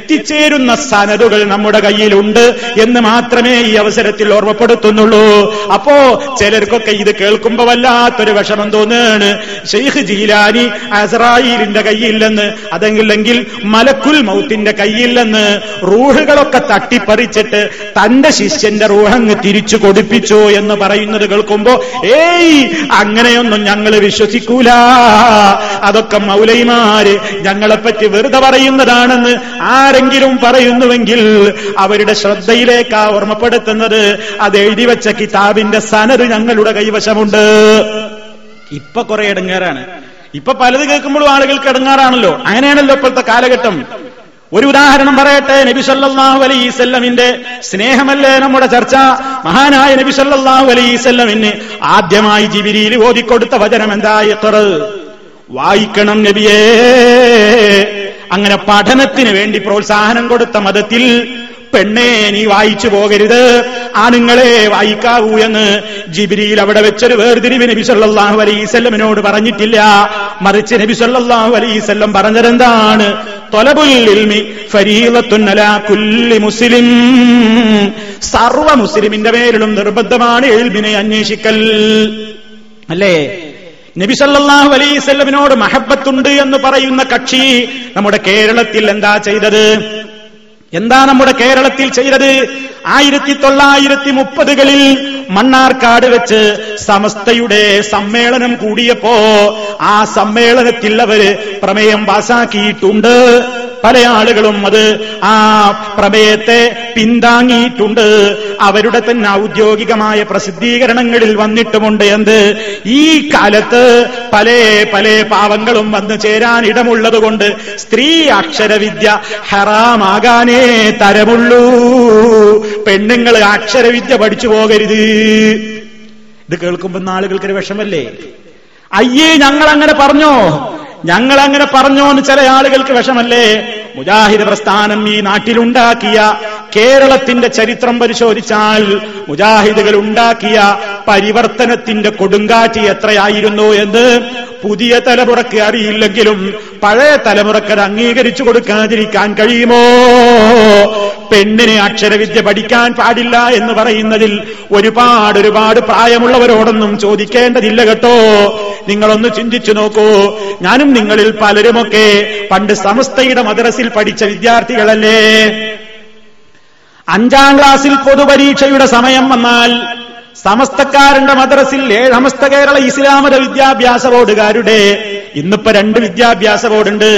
എത്തിച്ചേരുന്ന സനതുകൾ നമ്മുടെ കയ്യിലുണ്ട് എന്ന് മാത്രമേ ഈ അവസരത്തിൽ ഓർമ്മപ്പെടുത്തുന്നുള്ളൂ. അപ്പോ ചിലർക്കൊക്കെ ഇത് കേൾക്കുമ്പോ വല്ലാത്തൊരു വിഷമം തോന്നുകയാണ്. ഷെയ്ഖ് ജീലാനി അസറായിലിന്റെ കയ്യില്ലെന്ന് അതെങ്കിലെങ്കിൽ മലക്കുൽ മൗത്തിന്റെ കയ്യില്ലെന്ന് റൂഹുകളൊക്കെ തട്ടിപ്പറിച്ചിട്ട് തന്റെ ശിഷ്യന്റെ റൂഹങ്ങ് തിരിച്ചു കൊടുപ്പിച്ചു എന്ന് പറയുന്നത് കേൾക്കുമ്പോ ഏയ് അങ്ങനെയൊന്നും ഞങ്ങൾ വിശ്വസിക്കൂല. അതൊക്കെ മൗലൈമാര് ഞങ്ങളെപ്പറ്റി വെറുതെ പറയുന്നതാണെന്ന് ആരെങ്കിലും പറയുന്നുവെങ്കിൽ അവരുടെ ശ്രദ്ധയിലേക്കാ ഓർമ്മപ്പെടുത്തുന്നത്. അത് എഴുതി വെച്ച കിതാബിന്റെ സനത് ഞങ്ങളുടെ കൈവശമുണ്ട്. ഇപ്പൊ കുറെ ഇടങ്ങേറാണ്. ഇപ്പൊ പലത് കേൾക്കുമ്പോഴും ആളുകൾക്ക് ഇടങ്ങാറാണല്ലോ അങ്ങനെയാണല്ലോ ഇപ്പോഴത്തെ കാലഘട്ടം. ഒരു ഉദാഹരണം പറയട്ടെ. നബി സല്ലല്ലാഹു അലൈസല്ലമിന്റെ സ്നേഹമല്ലേ നമ്മുടെ ചർച്ച? മഹാനായ നബി സല്ലല്ലാഹു അലൈസല്ലമിന് ആദ്യമായി ജിബിരിയിൽ ഓതിക്കൊടുത്ത വചനം എന്താ? ഇഖ്റ. വായിക്കണം നബിയേ. അങ്ങനെ പഠനത്തിന് വേണ്ടി പ്രോത്സാഹനം കൊടുത്ത മതത്തിൽ പെണ്ണേ നീ വായിച്ചു പോകരുത്. ആണുങ്ങളെ വായിക്കാവൂ എന്ന് ജിബിരിയിൽ അവിടെ വെച്ചൊരു വേർതിരിവ് നബി സല്ലല്ലാഹു അലൈസല്ലമിനോട് പറഞ്ഞിട്ടില്ല. മറിച്ച് നബി സല്ലല്ലാഹു അലൈസല്ലം പറഞ്ഞതെന്താണ് മുസ്ലിം. സർവ മുസ്ലിമിന്റെ മേലിലും നിർബന്ധമാണ് എൽബിനെ അന്വേഷിക്കൽ. അല്ലേ? നബി സല്ലല്ലാഹു അലൈസല്ലമിനോട് മഹബത്തുണ്ട് എന്ന് പറയുന്ന കക്ഷി നമ്മുടെ കേരളത്തിൽ എന്താ ചെയ്തത്? എന്താ നമ്മുടെ കേരളത്തിൽ ചെയ്തത്? ആയിരത്തി തൊള്ളായിരത്തി മുപ്പതുകളിൽ മണ്ണാർക്കാട് വെച്ച് സമസ്തയുടെ സമ്മേളനം കൂടിയപ്പോ ആ സമ്മേളനത്തിൽ അവർ പ്രമേയം പാസാക്കിയിട്ടുണ്ട്. പല ആളുകളും അത് ആ പ്രമേയത്തെ പിന്താങ്ങിയിട്ടുണ്ട്. അവരുടെ തന്നെ ഔദ്യോഗികമായ പ്രസിദ്ധീകരണങ്ങളിൽ വന്നിട്ടുമുണ്ട് എന്ത്? ഈ കാലത്ത് പല പല പാവങ്ങളും വന്നു ചേരാൻ ഇടമുള്ളത് കൊണ്ട് സ്ത്രീ അക്ഷരവിദ്യ ഹറാമാകാനേ തരമുള്ളൂ. പെണ്ണുങ്ങൾ അക്ഷരവിദ്യ പഠിച്ചു പോകരുത്. ഇത് കേൾക്കുമ്പോൾ ആളുകൾക്കൊരു വിഷമല്ലേ? അയ്യേ ഞങ്ങൾ അങ്ങനെ പറഞ്ഞോ? ഞങ്ങൾ അങ്ങനെ പറഞ്ഞോ എന്ന് ചില ആളുകൾക്ക് വിഷമല്ലേ? മുജാഹിദ് പ്രസ്ഥാനം ഈ നാട്ടിലുണ്ടാക്കിയ കേരളത്തിന്റെ ചരിത്രം പരിശോധിച്ചാൽ മുജാഹിദുകൾ ഉണ്ടാക്കിയ പരിവർത്തനത്തിന്റെ കൊടുങ്കാറ്റ് എത്രയായിരുന്നു എന്ന് പുതിയ തലമുറയ്ക്ക് അറിയില്ലെങ്കിലും പഴയ തലമുറയ്ക്ക് അത് അംഗീകരിച്ചു കൊടുക്കാതിരിക്കാൻ കഴിയുമോ? പെണ്ണിനെ അക്ഷരവിദ്യ പഠിക്കാൻ പാടില്ല എന്ന് പറയുന്നതിൽ ഒരുപാട് ഒരുപാട് പ്രായമുള്ളവരോടൊന്നും ചോദിക്കേണ്ടതില്ല കേട്ടോ. നിങ്ങളൊന്ന് ചിന്തിച്ചു നോക്കൂ. ഞാനും നിങ്ങളിൽ പലരുമൊക്കെ പണ്ട് സമസ്തയുടെ മദ്രസിൽ പഠിച്ച വിദ്യാർത്ഥികളല്ലേ? അഞ്ചാം ക്ലാസിൽ പൊതുപരീക്ഷയുടെ സമയം വന്നാൽ സമസ്തക്കാരന്റെ മദ്രസിൽ ഏഴമസ്ത കേരള ഇസ്ലാമത വിദ്യാഭ്യാസ ബോർഡുകാരുടെ ഇന്നിപ്പോ രണ്ട് വിദ്യാഭ്യാസ ബോർഡുണ്ട്.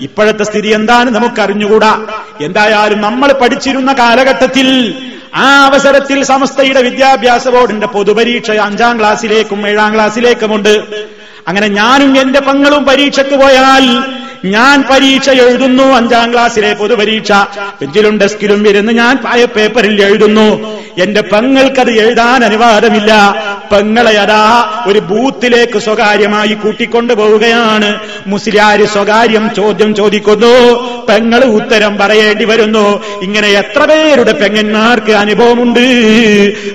ഇപ്പോഴത്തെ സ്ഥിതി എന്താണ് നമുക്ക് നമുക്കറിഞ്ഞുകൂടാ. എന്തായാലും നമ്മൾ പഠിച്ചിരുന്ന കാലഘട്ടത്തിൽ ആ അവസരത്തിൽ സമസ്തയുടെ വിദ്യാഭ്യാസ ബോർഡിന്റെ പൊതുപരീക്ഷ അഞ്ചാം ക്ലാസ്സിലേക്കും ഏഴാം ക്ലാസ്സിലേക്കുമുണ്ട്. അങ്ങനെ ഞാനും എന്റെ പങ്ങളും പരീക്ഷയ്ക്ക് പോയാൽ ഞാൻ പരീക്ഷ എഴുതുന്നു. അഞ്ചാം ക്ലാസ്സിലെ പൊതുപരീക്ഷ. ബെഞ്ചിലും ഡെസ്കിലും ഇരുന്ന് ഞാൻ പായ പേപ്പറിൽ എഴുതുന്നു. എന്റെ പെങ്ങൾക്കത് എഴുതാൻ അനുവാദമില്ല. പെങ്ങളെ അതാ ഒരു ബൂത്തിലേക്ക് സ്വകാര്യമായി കൂട്ടിക്കൊണ്ടു പോവുകയാണ്. മുസ്ലിയാര് സ്വകാര്യം ചോദ്യം ചോദിക്കുന്നു. പെങ്ങൾ ഉത്തരം പറയേണ്ടി വരുന്നു. ഇങ്ങനെ എത്ര പേരുടെ പെങ്ങന്മാർക്ക് അനുഭവമുണ്ട്?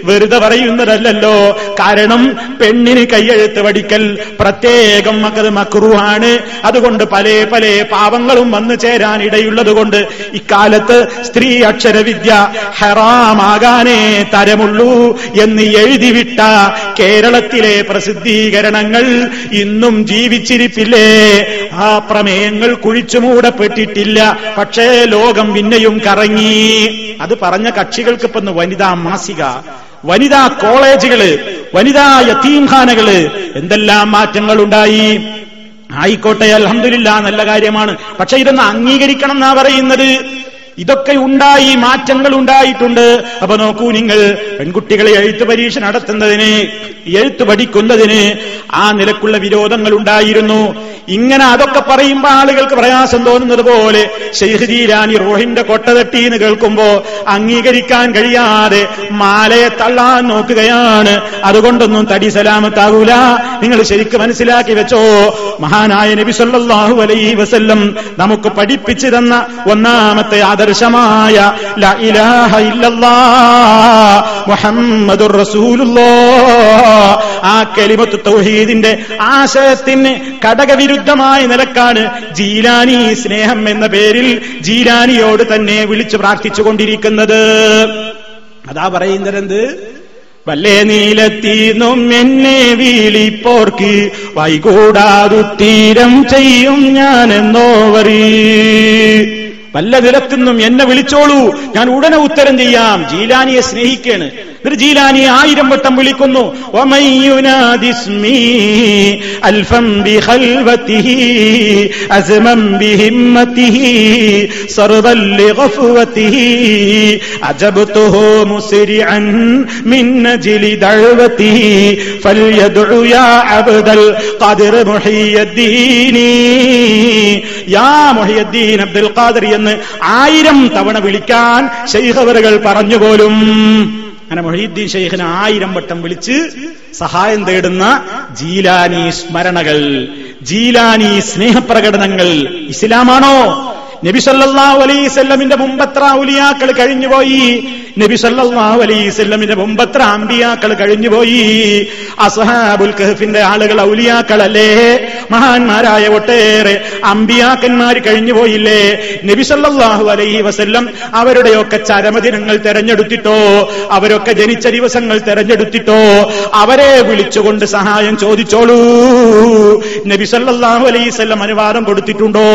വെറുതെ പറയുന്നതല്ലല്ലോ. കാരണം പെണ്ണിന് കൈയെഴുത്ത് പഠിക്കൽ പ്രത്യേകം മക്കത് മക്രുവാണ് അതുകൊണ്ട് പല പല പാവങ്ങളും വന്നു ചേരാൻ ഇടയുള്ളത് കൊണ്ട് ഇക്കാലത്ത് സ്ത്രീ അക്ഷരവിദ്യ ഹറാമാകാനേ തരമുള്ളൂ എന്ന് എഴുതിവിട്ട കേരളത്തിലെ പ്രസിദ്ധീകരണങ്ങൾ ഇന്നും ജീവിച്ചിരിപ്പില്ലേ? ആ പ്രമേയങ്ങൾ കുഴിച്ചു മൂടപ്പെട്ടിട്ടില്ല പക്ഷേ ലോകം പിന്നെയും കറങ്ങി. അത് പറഞ്ഞ കക്ഷികൾക്ക് വനിതാ മാസിക വനിതാ കോളേജുകൾ വനിതാ യത്തീംഖാനകൾ എന്തെല്ലാം മാറ്റങ്ങൾ ഉണ്ടായി ആയിക്കോട്ടെ അലഹമില്ല നല്ല കാര്യമാണ്. പക്ഷെ ഇതൊന്ന് അംഗീകരിക്കണം എന്നാ പറയുന്നത്? ഇതൊക്കെ ഉണ്ടായി മാറ്റങ്ങൾ ഉണ്ടായിട്ടുണ്ട്. അപ്പൊ നോക്കൂ നിങ്ങൾ പെൺകുട്ടികളെ എഴുത്ത് പരീക്ഷ നടത്തുന്നതിന് എഴുത്ത് പഠിക്കുന്നതിന് ആ നിലക്കുള്ള വിരോധങ്ങൾ ഉണ്ടായിരുന്നു. ഇങ്ങനെ അതൊക്കെ പറയുമ്പോ ആളുകൾക്ക് പ്രയാസം തോന്നുന്നത് പോലെ ഷെയ്ഖ് ജീരാനി റോഹിന്റെ കൊട്ടതട്ടി എന്ന് കേൾക്കുമ്പോ അംഗീകരിക്കാൻ കഴിയാതെ മാലയെ തള്ളാൻ നോക്കുകയാണ്. അതുകൊണ്ടൊന്നും തടി സലാമത്താകൂല നിങ്ങൾ ശരിക്കും മനസ്സിലാക്കി വെച്ചോ മഹാനായ നബി സല്ലല്ലാഹു അലൈഹി വസല്ലം നമുക്ക് പഠിപ്പിച്ചു തന്ന ഒന്നാമത്തെ ആദർശമായ മുഹമ്മദുർ ആ കലിമത്ത് തൗഹീദിന്റെ ആശയത്തിന് കടകവിരുദ്ധമായ വിരുദ്ധമായ നിലക്കാണ് ജീലാനി സ്നേഹം എന്ന പേരിൽ ജീലാനിയോട് തന്നെ വിളിച്ചു പ്രാർത്ഥിച്ചുകൊണ്ടിരിക്കുന്നത്. അതാ പറയുന്നതെന്ത്? വല്ലേ നീലത്തീന്നും എന്നെ വീളിപ്പോർക്ക് വൈകൂടാതു തീരം ചെയ്യും ഞാൻ എന്നോവറി വല്ല നിലത്തുനിന്നും എന്നെ വിളിച്ചോളൂ. ഞാൻ ഉടനെ ഉത്തരം ചെയ്യാം. ജീലാനിയെ സ്നേഹിക്കാണ്. എന്നിട്ട് ജീലാനിയെ ആയിരം വട്ടം വിളിക്കുന്നു. അൽഫം അസ്മം നജ്ലി ദഅവതിഹി അബ്ദൽ ഖാദിർ മുഹിയദ്ദീനി. യാ മുഹിയദ്ദീൻ അബ്ദുൽ ഖാദിർ എന്ന് ആയിരം തവണ വിളിക്കാൻ ശൈഖവറുകൾ പറഞ്ഞു പോലും അങ്ങനെ മൊഹീദ്ദീൻ ഷെയ്ഖിനെ ആയിരം വട്ടം വിളിച്ച് സഹായം തേടുന്ന ജീലാനി സ്മരണകൾ ജീലാനി സ്നേഹപ്രകടനങ്ങൾ ഇസ്ലാമാണോ? നബി സല്ലല്ലാഹു അലൈഹി വസല്ലമിന്റെ മുമ്പത്ര ഉലിയാക്കൾ കഴിഞ്ഞുപോയി. നബി സല്ലാഹു അലൈഹി വസല്ലമിന്റെ മുമ്പത്ര അമ്പിയാക്കൾ കഴിഞ്ഞുപോയി. അസഹാബുൽ കഹഫിന്റെ ആളുകൾ ഔലിയാക്കളല്ലേ? മഹാന്മാരായ ഒട്ടേറെ അമ്പിയാക്കന്മാർ കഴിഞ്ഞുപോയില്ലേ? നബി സല്ലാഹു അലൈഹി വസല്ലം അവരുടെയൊക്കെ ചരമദിനങ്ങൾ തെരഞ്ഞെടുത്തിട്ടോ അവരൊക്കെ ജനിച്ച ദിവസങ്ങൾ തെരഞ്ഞെടുത്തിട്ടോ അവരെ വിളിച്ചുകൊണ്ട് സഹായം ചോദിച്ചോളൂ. നബി സല്ലാഹു വസല്ലം അനുവാദം കൊടുത്തിട്ടുണ്ടോ?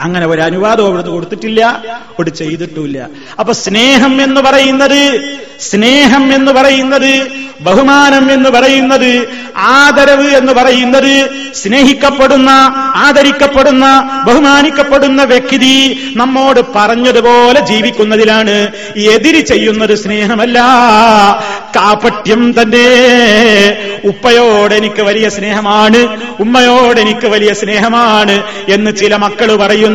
അങ്ങനെ ഒരു അനുവാദം അവിടുന്ന് കൊടുത്തിട്ടില്ല. അവിടെ ചെയ്തിട്ടില്ല അപ്പൊ സ്നേഹം എന്ന് പറയുന്നത് സ്നേഹം എന്ന് പറയുന്നത് ബഹുമാനം എന്ന് പറയുന്നത് ആദരവ് എന്ന് പറയുന്നത് സ്നേഹിക്കപ്പെടുന്ന ആദരിക്കപ്പെടുന്ന ബഹുമാനിക്കപ്പെടുന്ന വ്യക്തി നമ്മോട് പറഞ്ഞതുപോലെ ജീവിക്കുന്നതിലാണ് എതിരി ചെയ്യുന്നത് സ്നേഹമല്ല. കാപട്യം തന്നെ. ഉപ്പയോട് എനിക്ക് വലിയ സ്നേഹമാണ് ഉമ്മയോട് എനിക്ക് വലിയ സ്നേഹമാണ് എന്ന് ചില മക്കൾ പറയുന്നു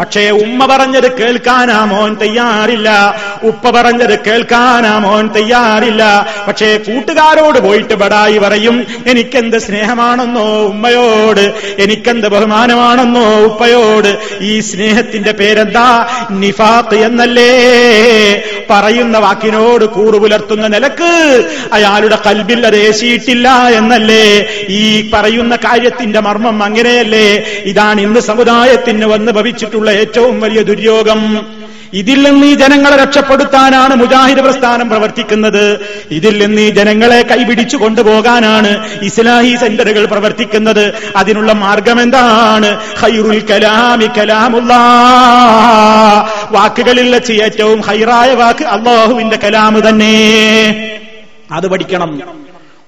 പക്ഷേ ഉമ്മ പറഞ്ഞത് കേൾക്കാനാ മോൻ തയ്യാറില്ല. ഉപ്പ പറഞ്ഞത് കേൾക്കാനാ മോൻ തയ്യാറില്ല. പക്ഷേ കൂട്ടുകാരോട് പോയിട്ട് ബടായി പറയും എനിക്കെന്ത് സ്നേഹമാണെന്നോ ഉമ്മയോട്? എനിക്കെന്ത് ബഹുമാനമാണെന്നോ ഉപ്പയോട്? ഈ സ്നേഹത്തിന്റെ പേരെന്താ? നിഫാത്ത് എന്നല്ലേ? പറയുന്ന വാക്കിനോട് കൂറു പുലർത്തുന്ന നിലയ്ക്ക് അയാളുടെ കൽബിൽ അത് ഏശിയിട്ടില്ല എന്നല്ലേ? ഈ പറയുന്ന കാര്യത്തിന്റെ മർമ്മം അങ്ങനെയല്ലേ? ഇതാണ് ഇന്ന് സമുദായത്തിന് വന്ന് ഭവിച്ചിട്ടുള്ള ഏറ്റവും വലിയ ദുര്യോഗം. ഇതിൽ നിന്ന് ഈ ജനങ്ങളെ രക്ഷപ്പെടുത്താനാണ് മുജാഹിദ് പ്രസ്ഥാനം പ്രവർത്തിക്കുന്നത്. ഇതിൽ നിന്ന് ഈ ജനങ്ങളെ കൈപിടിച്ചു കൊണ്ടുപോകാനാണ് ഇസ്ലാഹി സെന്ററുകൾ പ്രവർത്തിക്കുന്നത്. അതിനുള്ള മാർഗം എന്താണ്? ഹൈറുൽ കലാമി കലാമുള്ള വാക്കുകളിൽ വെച്ച് ഏറ്റവും ഹൈറായ വാക്ക് അള്ളാഹുവിന്റെ കലാമ് തന്നെ. അത് പഠിക്കണം.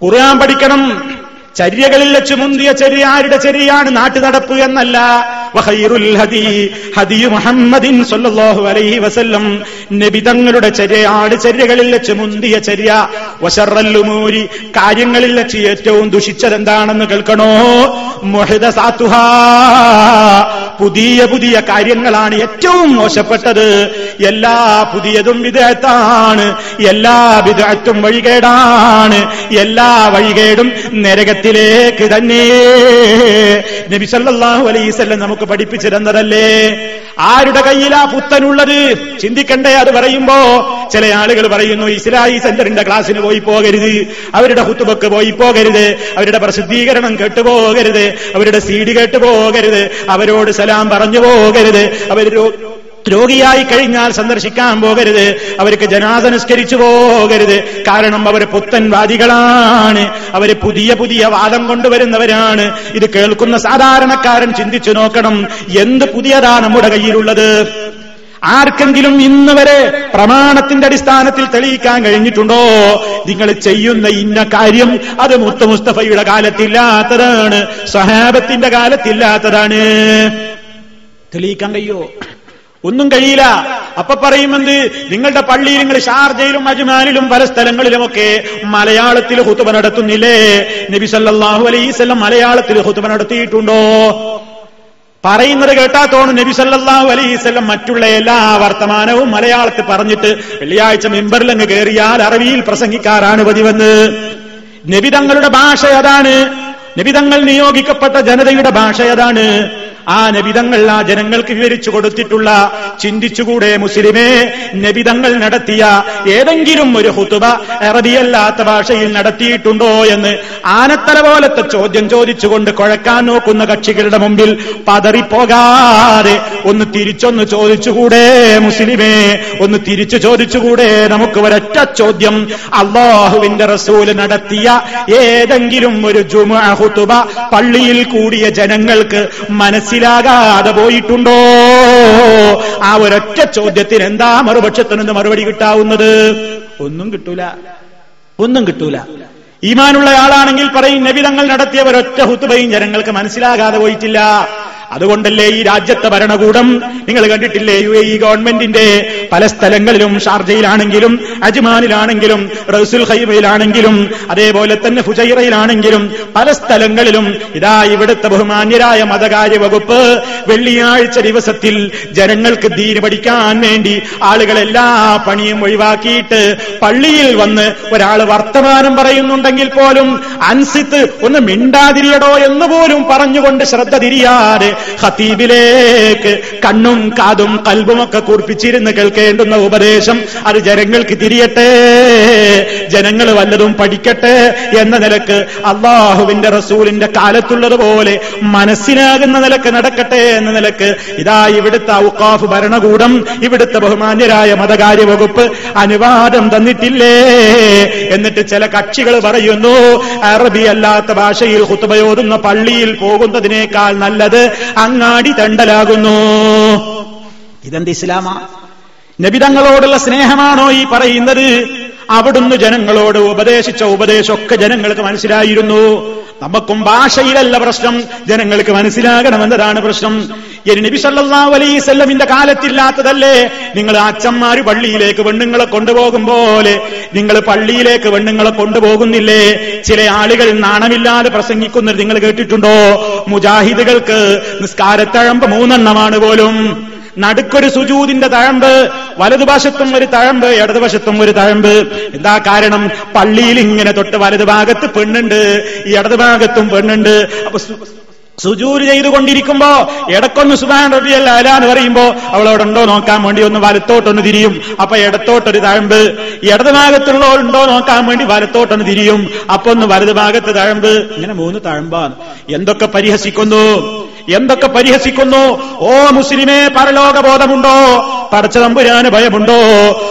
ഖുർആൻ പഠിക്കണം. ചര്യകളിൽ വെച്ച് മുന്തിയ ചെറിയ ആരുടെ ചെറിയാണ് നാട്ടു നടപ്പ് എന്നല്ല. മുഹമ്മദിൻ സല്ലല്ലാഹു അലൈഹി വസല്ലം. നബി തങ്ങളുടെ ചര്യയാട് ചര്യകളിൽ വെച്ച് മുന്തിയ ചര്യ വശറല്ലുമൂരി കാര്യങ്ങളിൽ വെച്ച് ഏറ്റവും ദുഷിച്ചതെന്താണെന്ന് കേൾക്കണോ? മുഹദസാത്തുഹ പുതിയ പുതിയ കാര്യങ്ങളാണ് ഏറ്റവും മോശപ്പെട്ടത്. എല്ലാ പുതിയതും വിദേഹത്താണ് എല്ലാ വിദഗ്ധത്തും വഴികേടാണ്. എല്ലാ വഴികേടും നരകത്തിലേക്ക് തന്നെ. നബി അലൈസ് അലൈഹിസല്ലം നമുക്ക് പഠിപ്പിച്ചു തന്നതല്ലേ ആരുടെ കയ്യിലാ പുത്തനുള്ളത്? ചിന്തിക്കണ്ടേ അത് പറയുമ്പോ? ചില ആളുകൾ പറയുന്നു ഇസ്ലായി സെന്ററിന്റെ ക്ലാസ്സിന് പോയി പോകരുത്. അവരുടെ ഹുത്തുബക്ക് പോയി പോകരുത്. അവരുടെ പ്രസിദ്ധീകരണം കേട്ടുപോകരുത് അവരുടെ സീഡ് കേട്ടുപോകരുത് അവരോട് സലാം പറഞ്ഞു പോകരുത്. അവർ രോഗിയായി കഴിഞ്ഞാൽ സന്ദർശിക്കാൻ പോകരുത്. അവർക്ക് ജനാദ നിസ്കരിച്ചു പോകരുത്. കാരണം അവർ പുത്തൻവാദികളാണ്. അവർ പുതിയ പുതിയ വാദം കൊണ്ടുവരുന്നവരാണ്. ഇത് കേൾക്കുന്ന സാധാരണക്കാരൻ ചിന്തിച്ചു നോക്കണം. എന്ത് പുതിയതാണ് നമ്മുടെ കയ്യിലുള്ളത്? ആർക്കെങ്കിലും ഇന്ന് വരെ പ്രമാണത്തിന്റെ അടിസ്ഥാനത്തിൽ തെളിയിക്കാൻ കഴിഞ്ഞിട്ടുണ്ടോ? നിങ്ങൾ ചെയ്യുന്ന ഇന്ന കാര്യം അത് മുത്ത മുസ്തഫയുടെ കാലത്തില്ലാത്തതാണ്. സഹാബത്തിന്റെ കാലത്തില്ലാത്തതാണ്. തെളിയിക്കാൻ കഴിയോ? ഒന്നും കഴിയില്ല. അപ്പൊ പറയുമെന്ത്? നിങ്ങളുടെ പള്ളിയിൽ നിങ്ങൾ ഷാർജയിലും അജ്മാനിലും പല സ്ഥലങ്ങളിലുമൊക്കെ മലയാളത്തിൽ ഹുത്തുബ നടത്തുന്നില്ലേ? നബിസല്ലാഹു അലൈവല്ലം മലയാളത്തിൽ ഹുത്തുബ നടത്തിയിട്ടുണ്ടോ? പറയുന്നത് കേട്ടാ തോന്നും നബി സല്ലല്ലാഹു അലൈസ്വല്ലം മറ്റുള്ള എല്ലാ വർത്തമാനവും മലയാളത്തിൽ പറഞ്ഞിട്ട് വെള്ളിയാഴ്ച മെമ്പറിലങ്ങ് കയറിയാൽ അറബിയിൽ പ്രസംഗിക്കാറാണ് പതിവെന്ന്. നബി തങ്ങളുടെ ഭാഷ അതാണ്. നബി തങ്ങൾ നിയോഗിക്കപ്പെട്ട ജനതയുടെ ഭാഷ അതാണ്. ആ നബിതങ്ങൾ ആ ജനങ്ങൾക്ക് വിവരിച്ചു കൊടുത്തിട്ടുള്ള ചിന്തിച്ചുകൂടെ മുസ്ലിമേ നബിതങ്ങൾ നടത്തിയ ഏതെങ്കിലും ഒരു ഹുതുബ അറബിയല്ലാത്ത ഭാഷയിൽ നടത്തിയിട്ടുണ്ടോ എന്ന് ആനത്തല പോലത്തെ ചോദ്യം ചോദിച്ചുകൊണ്ട് കുഴക്കാൻ നോക്കുന്ന കക്ഷികളുടെ മുമ്പിൽ പതറിപ്പോകാതെ ഒന്ന് തിരിച്ചൊന്ന് ചോദിച്ചുകൂടെ മുസ്ലിമേ ഒന്ന് തിരിച്ചു ചോദിച്ചുകൂടെ നമുക്ക് ഒരൊറ്റ ചോദ്യം. അള്ളാഹുവിന്റെ റസൂൽ നടത്തിയ ഏതെങ്കിലും ഒരു ജുമുഅ ഹുതുബ പള്ളിയിൽ കൂടിയ ജനങ്ങൾക്ക് മനസ്സിലാകാതെ പോയിട്ടുണ്ടോ? ആ ഒരൊറ്റ ചോദ്യത്തിന് എന്താ മറുപക്ഷത്തിൽ നിന്ന് മറുപടി കിട്ടാവുന്നത്? ഒന്നും കിട്ടൂല. ഒന്നും കിട്ടൂല. ഈമാനുള്ള ആളാണെങ്കിൽ പറയും നബിതങ്ങൾ നടത്തിയ ഒരൊറ്റ ഹുത്തുബയും ജനങ്ങൾക്ക് മനസ്സിലാകാതെ പോയിട്ടില്ല. അതുകൊണ്ടല്ലേ ഈ രാജ്യത്തെ ഭരണകൂടം? നിങ്ങൾ കണ്ടിട്ടില്ലേ യു എ ഇ ഗവൺമെന്റിന്റെ പല സ്ഥലങ്ങളിലും ഷാർജയിലാണെങ്കിലും അജ്മാനിലാണെങ്കിലും റസുൽ ഹൈബയിലാണെങ്കിലും അതേപോലെ തന്നെ ഫുജൈറയിലാണെങ്കിലും പല സ്ഥലങ്ങളിലും ഇതാ ഇവിടുത്തെ ബഹുമാന്യരായ മതകാര്യ വകുപ്പ് വെള്ളിയാഴ്ച ദിവസത്തിൽ ജനങ്ങൾക്ക് ദീന് പഠിക്കാൻ വേണ്ടി ആളുകളെല്ലാ പണിയും ഒഴിവാക്കിയിട്ട് പള്ളിയിൽ വന്ന് ഒരാൾ വർത്തമാനം പറയുന്നുണ്ടെങ്കിൽ പോലും അൻസിത്ത് ഒന്ന് മിണ്ടാതിരിയടോ എന്ന് പോലും പറഞ്ഞുകൊണ്ട് ശ്രദ്ധ തിരിയാതെ ഖത്തീബിലേക്ക് കണ്ണും കാതും കൽബുമൊക്കെ കൂർപ്പിച്ചിരുന്ന് കേൾക്കേണ്ടുന്ന ഉപദേശം അത് ജനങ്ങൾക്ക് തിരിയട്ടെ ജനങ്ങൾ വല്ലതും പഠിക്കട്ടെ എന്ന നിലയ്ക്ക് അള്ളാഹുവിന്റെ റസൂലിന്റെ കാലത്തുള്ളതുപോലെ മനസ്സിലാകുന്ന നിലയ്ക്ക് നടക്കട്ടെ എന്ന നിലയ്ക്ക് ഇതാ ഇവിടുത്തെ ഔക്കാഫ് ഭരണകൂടം ഇവിടുത്തെ ബഹുമാന്യരായ മതകാര്യ വകുപ്പ് അനുവാദം തന്നിട്ടില്ലേ? എന്നിട്ട് ചില കക്ഷികൾ പറയുന്നു അറബി അല്ലാത്ത ഭാഷയിൽ ഹുത്തുബയോതുന്ന പള്ളിയിൽ പോകുന്നതിനേക്കാൾ നല്ലത് അങ്ങാടി തണ്ടലാകുന്നു. ഇതെന്ത് ഇസ്ലാമാ? നബിതങ്ങളോടുള്ള സ്നേഹമാണോ ഈ പറയുന്നത്? അവിടുന്ന് ജനങ്ങളോട് ഉപദേശിച്ച ഉപദേശമൊക്കെ ജനങ്ങൾക്ക് മനസ്സിലായിരുന്നു. നമുക്കും ഭാഷയിലല്ല പ്രശ്നം. ജനങ്ങൾക്ക് മനസ്സിലാകണമെന്നതാണ് പ്രശ്നം. ഇനി നബി സല്ലാ അലൈഹി വസല്ലമിന്റെ കാലത്തില്ലാത്തതല്ലേ? നിങ്ങൾ അച്ഛന്മാര് പള്ളിയിലേക്ക് പെണ്ണുങ്ങളെ കൊണ്ടുപോകും പോലെ. നിങ്ങൾ പള്ളിയിലേക്ക് പെണ്ണുങ്ങളെ കൊണ്ടുപോകുന്നില്ലേ? ചില ആളുകൾ നാണമില്ലാതെ പ്രസംഗിക്കുന്നത് നിങ്ങൾ കേട്ടിട്ടുണ്ടോ? മുജാഹിദുകൾക്ക് നിസ്കാരത്തഴമ്പ് മൂന്നെണ്ണമാണ് പോലും. നടുക്കൊരു സുജൂതിന്റെ തഴമ്പ് വലതുവശത്തും ഒരു തഴമ്പ് ഇടതുവശത്തും ഒരു തഴമ്പ്. എന്താ കാരണം? പള്ളിയിൽ ഇങ്ങനെ തൊട്ട് വലതുഭാഗത്ത് പെണ്ണുണ്ട് ഈ ഇടതുഭാഗത്തും പെണ്ണുണ്ട്. അപ്പൊ സുജൂര് ചെയ്തുകൊണ്ടിരിക്കുമ്പോ ഇടക്കൊന്ന് സുബാൻ റബിയല്ല അല എന്ന് പറയുമ്പോ അവളവിടെ ഉണ്ടോ നോക്കാൻ വേണ്ടി ഒന്ന് വലത്തോട്ടൊന്ന് തിരിയും. അപ്പൊ ഇടത്തോട്ടൊരു തഴമ്പ് ഇടതുഭാഗത്തുള്ളവരുണ്ടോ നോക്കാൻ വേണ്ടി വലത്തോട്ടൊന്ന് തിരിയും. അപ്പൊ ഒന്ന് വലതുഭാഗത്ത് തഴമ്പ്. ഇങ്ങനെ മൂന്ന് തഴമ്പാണ്. എന്തൊക്കെ പരിഹസിക്കുന്നു? എന്തൊക്കെ പരിഹസിക്കുന്നു? ഓ മുസ്ലിമേ പരലോക ബോധമുണ്ടോ പടച്ചതമ്പുരാന് ഭയമുണ്ടോ?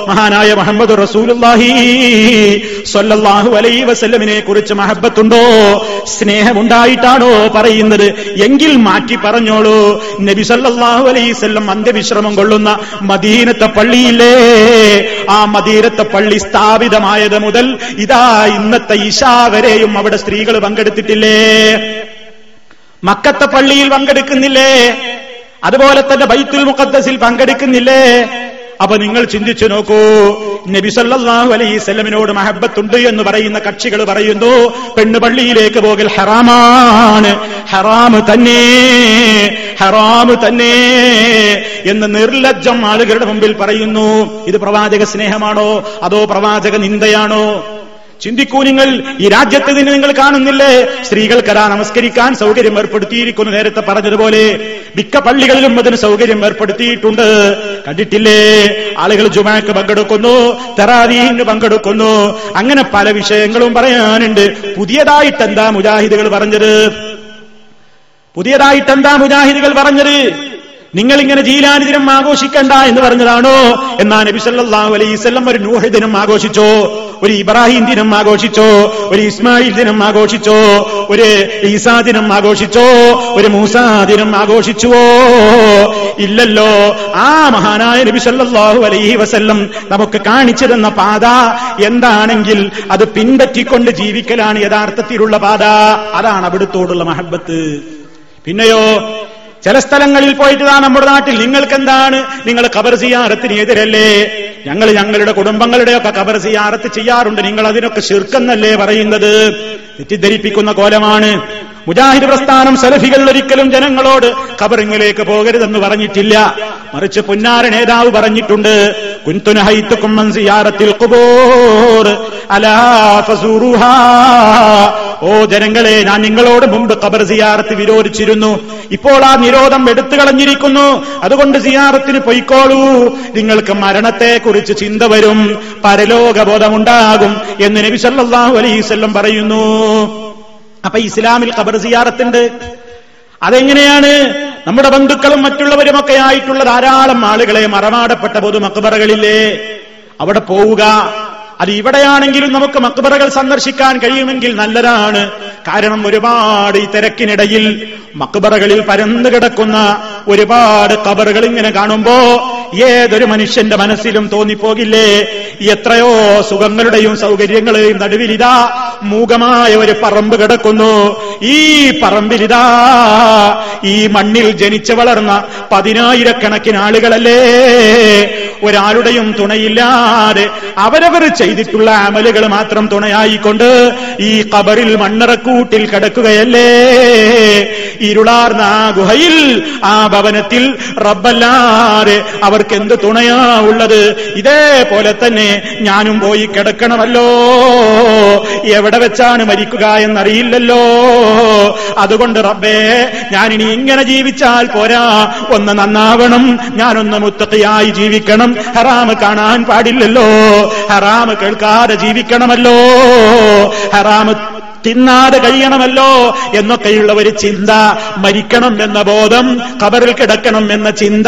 മഹാനായ മുഹമ്മദ് റസൂലുല്ലാഹി സ്വല്ലല്ലാഹു അലൈഹി വസല്ലമിനെ കുറിച്ച് മഹബത്തുണ്ടോ? സ്നേഹമുണ്ടായിട്ടാണോ പറയുന്നത്? എങ്കിൽ മാറ്റി പറഞ്ഞോളൂ. നബി സല്ലല്ലാഹു അലൈഹി വസല്ലം അന്ത്യവിശ്രമം കൊള്ളുന്ന മദീനത്തെ പള്ളിയില്ലേ? ആ മദീനത്തെ പള്ളി സ്ഥാപിതമായത് മുതൽ ഇതാ ഇന്നത്തെ ഇശാ വരെയും അവിടെ സ്ത്രീകൾ പങ്കെടുത്തിട്ടില്ലേ? മക്കത്തെ പള്ളിയിൽ പങ്കെടുക്കുന്നില്ലേ? അതുപോലെ തന്നെ ബൈത്തുൽ മുഖദ്ദസിൽ പങ്കെടുക്കുന്നില്ലേ? അപ്പൊ നിങ്ങൾ ചിന്തിച്ചു നോക്കൂ നബി സ്വലമിനോട് മഹബത്തുണ്ട് എന്ന് പറയുന്ന കക്ഷികൾ പറയുന്നു പെണ്ണ് പള്ളിയിലേക്ക് പോകൽ ഹറാമാണ് ഹറാമ് തന്നെ ഹറാമ് തന്നെ എന്ന് നിർലജ്ജം ആളുകളുടെ മുമ്പിൽ പറയുന്നു. ഇത് പ്രവാചക സ്നേഹമാണോ? അതോ പ്രവാചക നിന്ദയാണോ? ചിന്തിക്കൂ നിങ്ങൾ ഈ രാജ്യത്ത് നിന്ന് നിങ്ങൾ കാണുന്നില്ലേ. സ്ത്രീകൾക്കതാ നമസ്കരിക്കാൻ സൗകര്യം ഏർപ്പെടുത്തിയിരിക്കുന്നു നേരത്തെ പറഞ്ഞതുപോലെ. മിക്ക പള്ളികളിലും അതിന് സൗകര്യം ഏർപ്പെടുത്തിയിട്ടുണ്ട്. കണ്ടിട്ടില്ലേ? ആളുകൾ ജുമാക്ക് പങ്കെടുക്കുന്നു തെറാദീന് പങ്കെടുക്കുന്നു. അങ്ങനെ പല വിഷയങ്ങളും പറയാനുണ്ട്. പുതിയതായിട്ട് എന്താ മുജാഹിദുകൾ പറഞ്ഞത്? പുതിയതായിട്ട് എന്താ മുജാഹിദുകൾ പറഞ്ഞത്? നിങ്ങൾ ഇങ്ങനെ ജീലാനി ദിനം ആഘോഷിക്കണ്ട എന്ന് പറഞ്ഞതാണോ? എന്നാ നബി സല്ലല്ലാഹു അലൈഹി വസല്ലം ഒരു നൂഹദിനം ആഘോഷിച്ചോ? ഒരു ഇബ്രാഹിം ദിനം ആഘോഷിച്ചോ ഒരു ഇസ്മായിൽ ദിനം ആഘോഷിച്ചോ ഒരു ഈസാ ദിനം ആഘോഷിച്ചോ ഒരു മൂസാ ദിനം ആഘോഷിച്ചുവോ? ഇല്ലല്ലോ. ആ മഹാനായ നബി സല്ലാഹു അലൈഹി വസല്ലം നമുക്ക് കാണിച്ചു തന്ന പാത എന്താണെങ്കിൽ അത് പിൻപറ്റിക്കൊണ്ട് ജീവിക്കലാണ് യഥാർത്ഥത്തിലുള്ള പാത. അതാണ് അവിടുത്തോടുള്ള മഹബത്ത്. പിന്നെയോ ചില സ്ഥലങ്ങളിൽ പോയിട്ട് നമ്മുടെ നാട്ടിൽ. നിങ്ങൾക്ക് എന്താണ് നിങ്ങൾ ഖബർ സിയാറത്തിന് എതിരല്ലേ? ഞങ്ങൾ ഞങ്ങളുടെ കുടുംബങ്ങളുടെയൊക്കെ ഖബർ സിയാറത്ത് ചെയ്യാറുണ്ട്. നിങ്ങൾ അതിനൊക്കെ ശിർക്കെന്നല്ലേ പറയുന്നത്? തെറ്റിദ്ധരിപ്പിക്കുന്ന കോലമാണ്. മുജാഹിദ് പ്രസ്ഥാനം സലഫികൾ ഒരിക്കലും ജനങ്ങളോട് ഖബറിങ്ങിലേക്ക് പോകരുതെന്ന് പറഞ്ഞിട്ടില്ല. മറിച്ച് പുന്നാര നേതാവ് പറഞ്ഞിട്ടുണ്ട് കുൻതുനഹൈത്തുക്കും സിയാറത്തിൽ ഖുബൂർ അലാ ഫസൂറുഹാ. ഓ ജനങ്ങളെ ഞാൻ നിങ്ങളോട് മുമ്പ് ഖബർ സിയാറത്ത് വിരോധിച്ചിരുന്നു. ഇപ്പോൾ ആ നിരോധം എടുത്തു കളഞ്ഞിരിക്കുന്നു. അതുകൊണ്ട് സിയാറത്തിന് പൊയ്ക്കോളൂ. നിങ്ങൾക്ക് മരണത്തെക്കുറിച്ച് ചിന്ത വരും. പരലോകബോധമുണ്ടാകും എന്ന് നബി സല്ലല്ലാഹു അലൈഹി വസല്ലം പറയുന്നു. അപ്പൊ ഇസ്ലാമിൽ ഖബർ സിയാറത്തുണ്ട്. അതെങ്ങനെയാണ്? നമ്മുടെ ബന്ധുക്കളും മറ്റുള്ളവരുമൊക്കെ ആയിട്ടുള്ള ധാരാളം ആളുകളെ മറമാടപ്പെട്ട പൊതു മക്ബറകളില്ലേ? അവിടെ പോവുക. അത് ഇവിടെയാണെങ്കിലും നമുക്ക് മക്ബറകൾ സന്ദർശിക്കാൻ കഴിയുമെങ്കിൽ നല്ലതാണ്. കാരണം ഒരുപാട് ഈ തിരക്കിനിടയിൽ മക്ബറകളിൽ പരന്നു കിടക്കുന്ന ഒരുപാട് കബറുകൾ ഇങ്ങനെ കാണുമ്പോ ഏതൊരു മനുഷ്യന്റെ മനസ്സിലും തോന്നിപ്പോകില്ലേ? എത്രയോ സുഖങ്ങളുടെയും സൗകര്യങ്ങളുടെയും നടുവിലിതാ മൂകമായ ഒരു പറമ്പ് കിടക്കുന്നു. ഈ പറമ്പിലിതാ ഈ മണ്ണിൽ ജനിച്ചു വളർന്ന പതിനായിരക്കണക്കിന് ആളുകളല്ലേ? ഒരാളുടെയും തുണയില്ലാതെ അവരവർ ചെയ്തിട്ടുള്ള അമലുകൾ മാത്രം തുണയായിക്കൊണ്ട് ഈ കബറിൽ മണ്ണറക്കൂട്ടിൽ കിടക്കുകയല്ലേ? ഇരുളാർന്ന ആ ഗുഹയിൽ ആ ഭവനത്തിൽ റബ്ബല്ലാതെ അവർക്ക് എന്ത് തുണയാ ഉള്ളത്? ഇതേപോലെ തന്നെ ഞാനും പോയി കിടക്കണമല്ലോ. എവിടെ വെച്ചാണ് മരിക്കുക എന്നറിയില്ലല്ലോ. അതുകൊണ്ട് റബ്ബേ ഞാനിനി ഇങ്ങനെ ജീവിച്ചാൽ പോരാ. ഒന്ന് നന്നാവണം. ഞാനൊന്ന് മുത്തത്തയായി ജീവിക്കണം. ഹറാമ് കാണാൻ പാടില്ലല്ലോ. ഹറാമ് കേൾക്കാതെ ജീവിക്കണമല്ലോ. ഹറാമ് തിന്നാതെ കഴിയണമല്ലോ എന്നൊക്കെയുള്ള ഒരു ചിന്ത മരിക്കണം എന്ന ബോധം കബറിൽ കിടക്കണം എന്ന ചിന്ത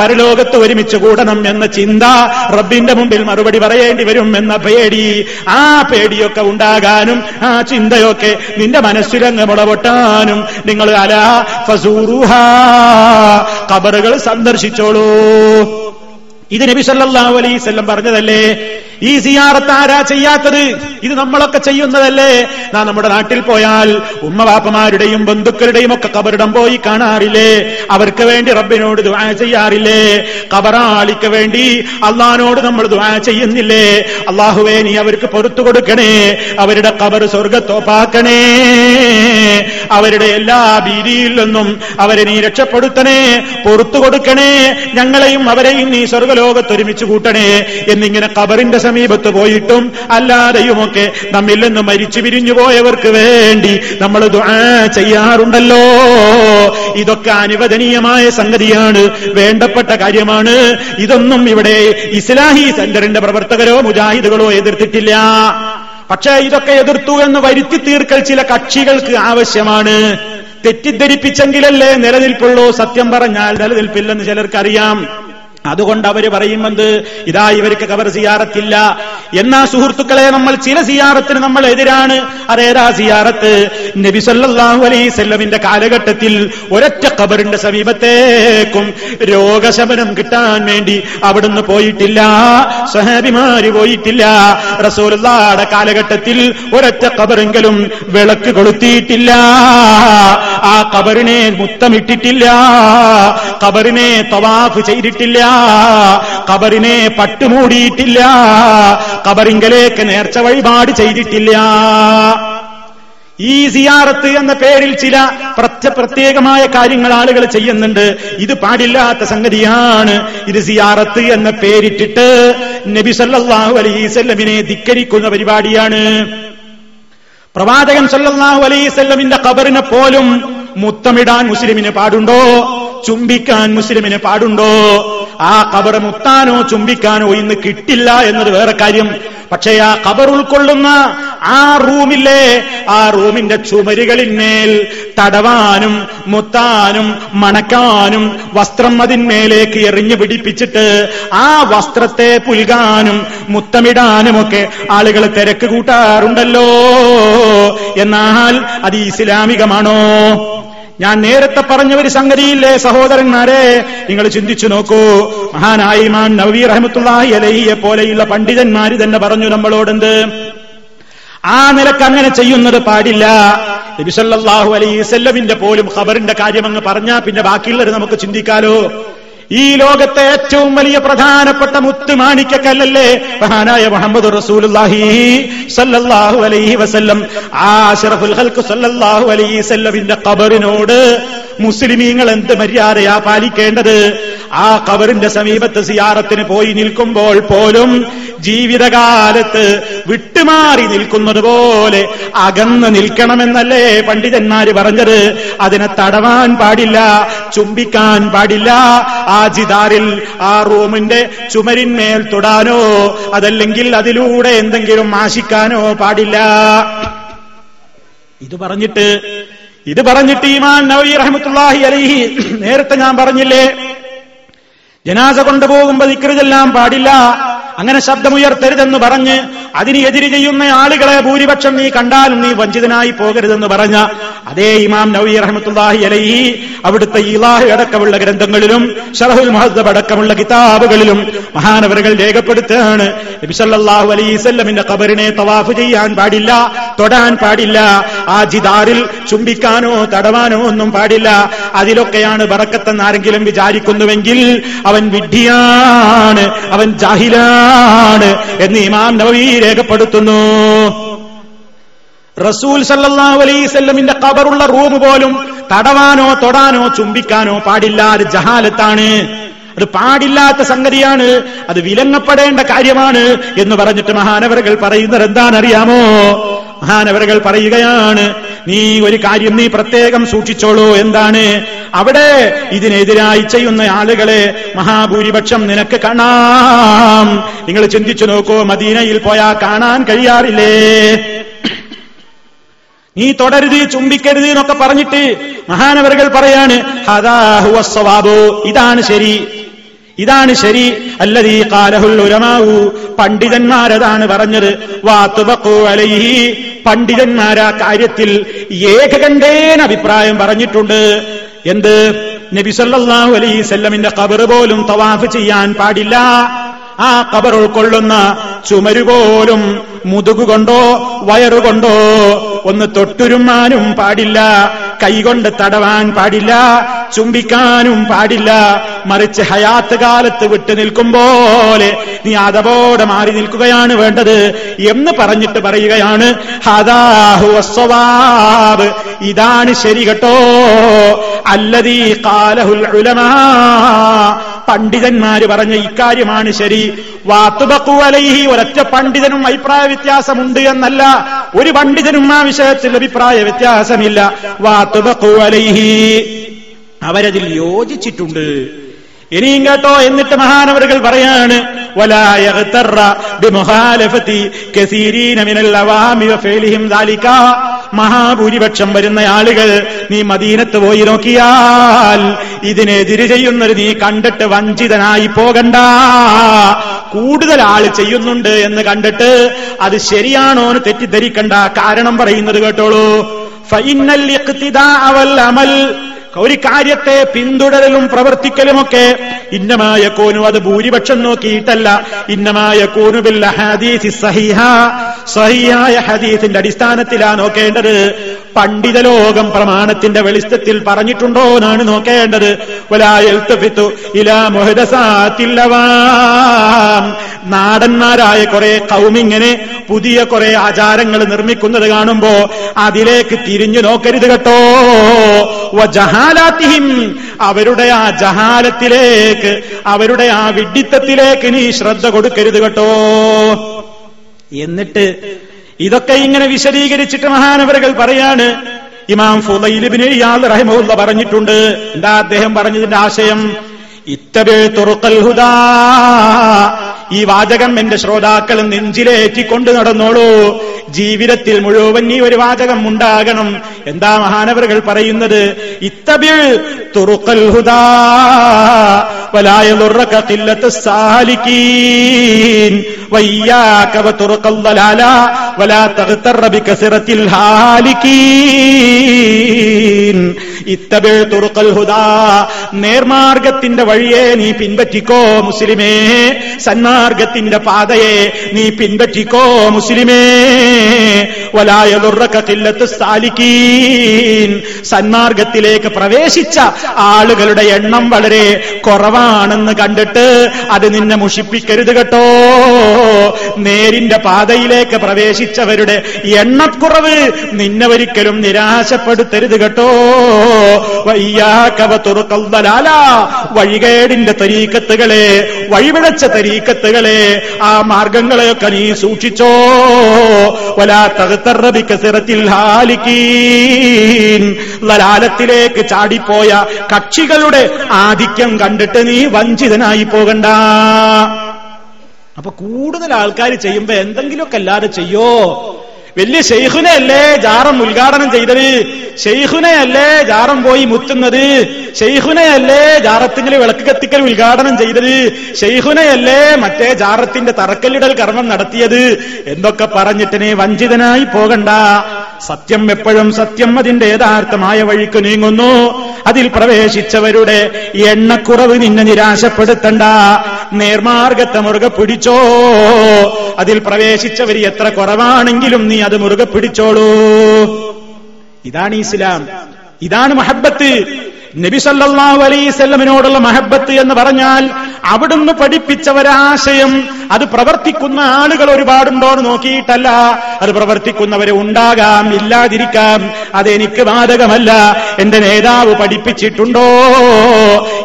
പരലോകത്ത് ഒരുമിച്ച് കൂടണം എന്ന ചിന്ത റബ്ബിന്റെ മുമ്പിൽ മറുപടി പറയേണ്ടി വരും എന്ന പേടി ആ പേടിയൊക്കെ ഉണ്ടാകാനും ആ ചിന്തയൊക്കെ നിന്റെ മനസ്സിലങ്ങ് മുളപൊട്ടാനും. നിങ്ങൾ അല ഫസൂറുഹ കബറുകൾ സന്ദർശിച്ചോളൂ. ഇത് നബി സല്ലല്ലാഹു അലൈഹി വസല്ലം പറഞ്ഞതല്ലേ? ഈ സിയാറത്ത് ആരാ ചെയ്യാത്തത്? ഇത് നമ്മളൊക്കെ ചെയ്യുന്നതല്ലേ? നാ നമ്മുടെ നാട്ടിൽ പോയാൽ ഉമ്മവാപ്പമാരുടെയും ബന്ധുക്കളുടെയും ഒക്കെ കബറിടം പോയി കാണാറില്ലേ? അവർക്ക് വേണ്ടി റബ്ബിനോട് ദുആ ചെയ്യാറില്ലേ? കബറാളിക്ക് വേണ്ടി അള്ളഹാനോട് നമ്മൾ ദുആ ചെയ്യുന്നില്ലേ? അള്ളാഹുവേ നീ അവർക്ക് പൊറത്തു കൊടുക്കണേ. അവരുടെ കബർ സ്വർഗത്തോപ്പാക്കണേ അവരുടെ എല്ലാ ഭീതിയിൽ നിന്നും അവരെ നീ രക്ഷപ്പെടുത്തണേ. പൊറത്തു കൊടുക്കണേ. ഞങ്ങളെയും അവരെയും നീ സ്വർഗലോകത്ത് ഒരുമിച്ച് കൂട്ടണേ. എന്നിങ്ങനെ കബറിന്റെ സമീപത്ത് പോയിട്ടും അല്ലാതെയുമൊക്കെ നമ്മിൽ നിന്ന് മരിച്ചു പിരിഞ്ഞു പോയവർക്ക് വേണ്ടി നമ്മൾ ചെയ്യാറുണ്ടല്ലോ. ഇതൊക്കെ അനുവദനീയമായ സംഗതിയാണ് വേണ്ടപ്പെട്ട കാര്യമാണ്. ഇതൊന്നും ഇവിടെ ഇസ്ലാഹി സെന്ററിന്റെ പ്രവർത്തകരോ മുജാഹിദുകളോ എതിർത്തിട്ടില്ല. പക്ഷേ ഇതൊക്കെ എതിർത്തു എന്ന് വരുത്തി തീർക്കൽ ചില കക്ഷികൾക്ക് ആവശ്യമാണ്. തെറ്റിദ്ധരിപ്പിച്ചെങ്കിലല്ലേ നിലനിൽപ്പുള്ളൂ സത്യം പറഞ്ഞാൽ നിലനിൽപ്പില്ലെന്ന് ചിലർക്കറിയാം. അതുകൊണ്ട് അവർ പറയുമെന്ത്? ഇതാ ഇവർക്ക് കബർ സിയാറത്തില്ല. എന്നാ സുഹൃത്തുക്കളെ നമ്മൾ ചില സിയാറത്തിന് നമ്മൾ എതിരാണ്. അതേതാ സിയാറത്ത്? നബി സല്ലല്ലാഹു അലൈഹി വസല്ലമിന്റെ കാലഘട്ടത്തിൽ ഒരൊറ്റ കബറിന്റെ സമീപത്തേക്കും രോഗശമനം കിട്ടാൻ വേണ്ടി അവിടുന്ന് പോയിട്ടില്ല. സഹാബിമാര് പോയിട്ടില്ല. റസൂലുള്ളാടെ കാലഘട്ടത്തിൽ ഒരൊറ്റ കബറെങ്കിലും വിളക്ക് കൊളുത്തിയിട്ടില്ല. ആ കബറിനെ മുത്തമിട്ടിട്ടില്ല. കബറിനെ തവാഫ് ചെയ്തിട്ടില്ല. കബറിനെ പട്ടുമൂടിയിട്ടില്ല. കബറിങ്കലേക്ക് നേർച്ച വഴിപാട് ചെയ്തിട്ടില്ല. ഈ സിയാറത്ത് എന്ന പേരിൽ ചില പ്രത്യ പ്രത്യേകമായ കാര്യങ്ങൾ ആളുകൾ ചെയ്യുന്നുണ്ട്. ഇത് പാടില്ലാത്ത സംഗതിയാണ്. ഇത് സിയാറത്ത് എന്ന പേരിട്ടിട്ട് നബി സല്ലാഹു അലൈസല്ലമിനെ ധിക്കരിക്കുന്ന പരിപാടിയാണ്. പ്രവാചകൻ സല്ലാഹു അലൈസല്ലമിന്റെ കബറിനെ പോലും മുത്തമിടാൻ മുസ്ലിമിന് പാടുണ്ടോ? ചുംബിക്കാൻ മുസ്ലിമിന് പാടുണ്ടോ? ആ കബർ മുത്താനോ ചുംബിക്കാനോ ഇന്ന് കിട്ടില്ല എന്നത് വേറെ കാര്യം. പക്ഷേ ആ കബർ ഉൾക്കൊള്ളുന്ന ആ റൂമില്ലേ ആ റൂമിന്റെ ചുമരുകളിന്മേൽ തടവാനും മുത്താനും മണക്കാനും വസ്ത്രം അതിന്മേലേക്ക് എറിഞ്ഞു പിടിപ്പിച്ചിട്ട് ആ വസ്ത്രത്തെ പുൽകാനും മുത്തമിടാനുമൊക്കെ ആളുകൾ തിരക്ക് കൂട്ടാറുണ്ടല്ലോ. എന്നാൽ അത് ഇസ്ലാമികമാണോ? ഞാൻ നേരത്തെ പറഞ്ഞ ഒരു സംഗതിയില്ലേ സഹോദരന്മാരെ? നിങ്ങൾ ചിന്തിച്ചു നോക്കൂ. മഹാനായി ഇമാം നവീ റഹമത്തുള്ളാഹി അലഹിയെ പോലെയുള്ള പണ്ഡിതന്മാര് തന്നെ പറഞ്ഞു നമ്മളോടെന്ത്? ആ നിലയ്ക്ക് അങ്ങനെ ചെയ്യുന്നത് പാടില്ല. നബിസല്ലാഹു അലൈസല്ലമിന്റെ പോലും ഖബറിന്റെ കാര്യം അങ്ങ് പറഞ്ഞാ പിന്നെ ബാക്കിയുള്ളത് നമുക്ക് ചിന്തിക്കാലോ? ഈ ലോകത്തെ ഏറ്റവും വലിയ പ്രധാനപ്പെട്ട മുത്ത് മാണിക്കക്കല്ലല്ലേ മഹാനായ മുഹമ്മദ് റസൂലുള്ളാഹി സല്ലല്ലാഹു അലൈഹി വസല്ലം. ആ ഷറഫുൽ ഖൽഖ് സല്ലല്ലാഹു അലൈഹി വസല്ലമിന്റെ ഖബറിനോട് മുസ്ലിമീങ്ങൾ എന്ത് മര്യാദയാ പാലിക്കേണ്ടത്? ആ ഖബറിന്റെ സമീപത്ത് സിയാറത്തിന് പോയി നിൽക്കുമ്പോൾ പോലും ജീവിതകാലത്ത് വിട്ടുമാറി നിൽക്കുന്നത് പോലെ അകന്ന് നിൽക്കണമെന്നല്ലേ പണ്ഡിതന്മാര് പറഞ്ഞത്. അതിനെ തടവാൻ പാടില്ല ചുംബിക്കാൻ പാടില്ല. ആ ജിദാറിൽ ആ റൂമിന്റെ ചുമരിന്മേൽ തൊടാനോ അതല്ലെങ്കിൽ അതിലൂടെ എന്തെങ്കിലും ആശിക്കാനോ പാടില്ല. ഇത് പറഞ്ഞിട്ട് ഇത് പറഞ്ഞിട്ട് ഈമാൻ നവീ റഹമത്തുല്ലാഹി അലൈഹി നേരത്തെ ഞാൻ പറഞ്ഞില്ലേ? ജനാസ കൊണ്ടുപോകുമ്പോ ദിക്റ് പാടില്ല. അങ്ങനെ ശബ്ദമുയർത്തരുതെന്ന് പറഞ്ഞ് അതിന് എതിര് ചെയ്യുന്ന ആളുകളെ ഭൂരിപക്ഷം നീ കണ്ടാലും നീ വഞ്ചിതനായി പോകരുതെന്ന് പറഞ്ഞ അതേ ഇമാം നവി റഹ്മത്തുള്ളാഹി അലൈഹി അവിടുത്തെ ഇലാഹ് അടക്കമുള്ള ഗ്രന്ഥങ്ങളിലും ഷറഹുൽ മഹദബ് അടക്കമുള്ള കിതാബുകളിലും മഹാനവറുകൾ രേഖപ്പെടുത്തുകയാണ്. നബി അലൈസല്ലമിന്റെ കബറിനെ തവാഫ് ചെയ്യാൻ പാടില്ല തൊടാൻ പാടില്ല ആ ജിദാറിൽ ചുംബിക്കാനോ തടവാനോ ഒന്നും പാടില്ല. അതിലൊക്കെയാണ് ബറക്കത്തെന്ന് ആരെങ്കിലും വിചാരിക്കുന്നുവെങ്കിൽ അവൻ വിഡ്ഢിയാണ് അവൻ ജാഹിലാണ്. എന്ന് ഇമാം നവവി രേഖപ്പെടുത്തുന്നു. റസൂൽ സല്ലല്ലാഹു അലൈഹി കബറുള്ള റൂം പോലും തടവാനോ തൊടാനോ ചുംബിക്കാനോ പാടില്ല. അത് ജഹാലത്താണ്. അത് പാടില്ലാത്ത സംഗതിയാണ്. അത് വിലങ്ങപ്പെടേണ്ട കാര്യമാണ് എന്ന് പറഞ്ഞിട്ട് മഹാനവറുകൾ പറയുന്നത് എന്താണെന്നറിയാമോ? മഹാനവറുകൾ പറയുകയാണ് നീ ഒരു കാര്യം നീ പ്രത്യേകം സൂക്ഷിച്ചോളൂ. എന്താണ്? അവിടെ ഇതിനെതിരായി ചെയ്യുന്ന ആളുകളെ മഹാഭൂരിപക്ഷം നിനക്ക് കാണാം. നിങ്ങൾ ചിന്തിച്ചു നോക്കൂ മദീനയിൽ പോയാ കാണാൻ കഴിയാറില്ലേ? നീ തുടരുത് ചുംബിക്കരുത് എന്നൊക്കെ പറഞ്ഞിട്ട് മഹാനവരകൾ പറയാണ് ഹദാഹുവ സ്വവാബു. ഇതാണ് ശരി. ഇതാണ് ശരി. അല്ലതീ കാലഹുൽ പണ്ഡിതന്മാരതാണ് പറഞ്ഞത്. വാത്തുബക്കു അലൈഹി. പണ്ഡിതന്മാരാ കാര്യത്തിൽ ഏകകണ്ഠേന അഭിപ്രായം പറഞ്ഞിട്ടുണ്ട്. എന്ത്? നബി സല്ലല്ലാഹു അലൈഹി സല്ലമിന്റെ ഖബർ പോലും തവാഫ് ചെയ്യാൻ പാടില്ല. ആ കബർ ഉൾക്കൊള്ളുന്ന ചുമരുപോലും മുതുകുകൊണ്ടോ വയറുകൊണ്ടോ ഒന്ന് തൊട്ടുരുമാനും പാടില്ല. കൈകൊണ്ട് തടവാൻ പാടില്ല ചുംബിക്കാനും പാടില്ല. മറിച്ച് ഹയാത്ത് കാലത്ത് വിട്ടു നിൽക്കുമ്പോലെ നീ അതപോടെ മാറി നിൽക്കുകയാണ് വേണ്ടത് എന്ന് പറഞ്ഞിട്ട് പറയുകയാണ്. ഹദാഹു അസ്സവാബ് ഇതാണ് ശരി കേട്ടോ. അല്ലതീ കാലഹുൽ ഉലമാ. പണ്ഡിതന്മാര് പറഞ്ഞ ഇക്കാര്യമാണ് ശരി. വാത്തുബക്കുവലൈഹി ഒരൊറ്റ പണ്ഡിതനും അഭിപ്രായ വ്യത്യാസമുണ്ട് എന്നല്ല. ഒരു പണ്ഡിതനും ആ വിഷയത്തിൽ അഭിപ്രായ വ്യത്യാസമില്ല. വാത്തുബക്കുവലൈഹി അവരതിൽ യോജിച്ചിട്ടുണ്ട്. ഇനിയും കേട്ടോ എന്നിട്ട് മഹാനവറുകൾ പറയാണ് മഹാഭൂരിപക്ഷം വരുന്ന ആളുകൾ നീ മദീനത്ത് പോയി നോക്കിയാൽ ഇതിനെതിര് ചെയ്യുന്നത് നീ കണ്ടിട്ട് വഞ്ചിതനായി പോകണ്ട. കൂടുതൽ ആൾ ചെയ്യുന്നുണ്ട് എന്ന് കണ്ടിട്ട് അത് ശരിയാണോ എന്ന് തെറ്റിദ്ധരിക്കണ്ട. കാരണം പറയുന്നത് കേട്ടോളൂ. ഒരു കാര്യത്തെ പിന്തുടരലും പ്രവർത്തിക്കലുമൊക്കെ ഇന്നമായ കോനു അത് ഭൂരിപക്ഷം നോക്കിയിട്ടല്ല. ഇന്നമായ കോനുബിൽ ഹദീസി സഹിഹ. സഹിയായ ഹദീസിന്റെ അടിസ്ഥാനത്തിലാണ് നോക്കേണ്ടത്. പണ്ഡിത ലോകം പ്രമാണത്തിന്റെ വെളിച്ചത്തിൽ പറഞ്ഞിട്ടുണ്ടോ എന്നാണ് നോക്കേണ്ടത്. വലായൽത്തഫിത്തു ഇലാ മൊഹദസാത്തില്ലവാ. നാടന്മാരായ കുറെ കൗമിങ്ങനെ പുതിയ കുറെ ആചാരങ്ങൾ നിർമ്മിക്കുന്നത് കാണുമ്പോ അതിലേക്ക് തിരിഞ്ഞു നോക്കരുത് കേട്ടോ. ജഹാലാത്തിഹിം അവരുടെ ആ ജഹാലത്തിലേക്ക് അവരുടെ ആ വിഡിത്തത്തിലേക്ക് നീ ശ്രദ്ധ കൊടുക്കരുത് കേട്ടോ. എന്നിട്ട് ഇങ്ങനെ വിശദീകരിച്ചിട്ട് മഹാനവറുകൾ പറയാണ് ഇമാം ഫുലൈലിബിന് ഇയാൾ റഹിമുള്ള പറഞ്ഞിട്ടുണ്ട്. എന്താ അദ്ദേഹം പറഞ്ഞതിന്റെ ആശയം? ഇത്തവേ തുറുക്കൽ ഹുദാ ഈ വാചകം എന്റെ ശ്രോതാക്കൾ നെഞ്ചിലേറ്റിക്കൊണ്ട് നടന്നോളൂ. ജീവിതത്തിൽ മുഴുവൻ ഈ ഒരു വാചകം ഉണ്ടാകണം. എന്താ മഹാനവറുകൾ പറയുന്നത്? ഇത്തബിൾ തുറുക്കൽ ഹുദാ വലായ ഖില്ലത്ത് സാലിക്കീൻ നേർമാർഗത്തിന്റെ വഴിയെ നീ പിൻപറ്റിക്കോ മുസ്ലിമേ. സന്മാർഗ സന്മാർഗത്തിന്റെ പാതയെ നീ പിൻപറ്റിക്കോ മുസ്ലിമേ. വലായ ദുർറക്കില്ലത്ത് സ്ഥാലിക്കീൻ സന്മാർഗത്തിലേക്ക് പ്രവേശിച്ച ആളുകളുടെ എണ്ണം വളരെ കുറവാണെന്ന് കണ്ടിട്ട് അത് നിന്നെ മുഷിപ്പിക്കരുത് കേട്ടോ. നേരിന്റെ പാതയിലേക്ക് പ്രവേശിച്ചവരുടെ എണ്ണക്കുറവ് നിന്നെ ഒരിക്കലും നിരാശപ്പെടുത്തരുത് കേട്ടോ. വയ്യാക്കവ തുറക്കൽതലാല വഴികേടിന്റെ തരീക്കത്തുകളെ വഴിവിടച്ച തരീക്കത്തുകളെ ആ മാർഗങ്ങളെയൊക്കെ നീ സൂക്ഷിച്ചോ. വലാ തകത്തറബിക്ക സിറത്തിൽ ഹാലിക്കീൻ. ലലാലത്തിലേക്ക് ചാടിപ്പോയ കക്ഷികളുടെ ആധിക്യം കണ്ടിട്ട് നീ വഞ്ചിതനായി പോകണ്ട. അപ്പൊ കൂടുതൽ ആൾക്കാർ ചെയ്യുമ്പോ എന്തെങ്കിലുമൊക്കെ അല്ലാതെ ചെയ്യോ? വലിയ ഷെയ്ഖുനെ അല്ലേ ജാറം ഉദ്ഘാടനം ചെയ്തത്? ഷെയ്ഖുനെ അല്ലേ ജാറം പോയി മുത്തുന്നത്? ഷെയ്ഖുനെ അല്ലേ ജാറത്തിങ്കിൽ വിളക്ക് കത്തിക്കൽ ഉദ്ഘാടനം ചെയ്തത്? ഷെയ്ഖുനെ അല്ലേ മറ്റേ ജാറത്തിന്റെ തറക്കല്ലിടൽ കർമ്മം നടത്തിയത്? എന്തൊക്കെ പറഞ്ഞിട്ടിനെ വഞ്ചിതനായി പോകണ്ട. സത്യം എപ്പോഴും സത്യം അതിന്റെ യഥാർത്ഥമായ വഴിക്ക് നീങ്ങുന്നു. അതിൽ പ്രവേശിച്ചവരുടെ എണ്ണക്കുറവ് നിന്നെ നിരാശപ്പെടുത്തണ്ട. നേർമാർഗത്തെ മുറുകെ പിടിച്ചോ. അതിൽ പ്രവേശിച്ചവർ എത്ര കുറവാണെങ്കിലും നീ അത് മുറുകെ പിടിച്ചോളൂ. ഇതാണ് ഇസ്ലാം. ഇതാണ് മഹബത്ത്. നബി സല്ലല്ലാഹു അലൈസല്ലമിനോടുള്ള മഹബത്ത് എന്ന് പറഞ്ഞാൽ അവിടുന്ന് പഠിപ്പിച്ച ഒരാശയം അത് പ്രവർത്തിക്കുന്ന ആളുകൾ ഒരുപാടുണ്ടോ എന്ന് നോക്കിയിട്ടല്ല. അത് പ്രവർത്തിക്കുന്നവരെ ഉണ്ടാകാം ഇല്ലാതിരിക്കാം. അതെനിക്ക് ബാധകമല്ല. എന്റെ നേതാവ് പഠിപ്പിച്ചിട്ടുണ്ടോ?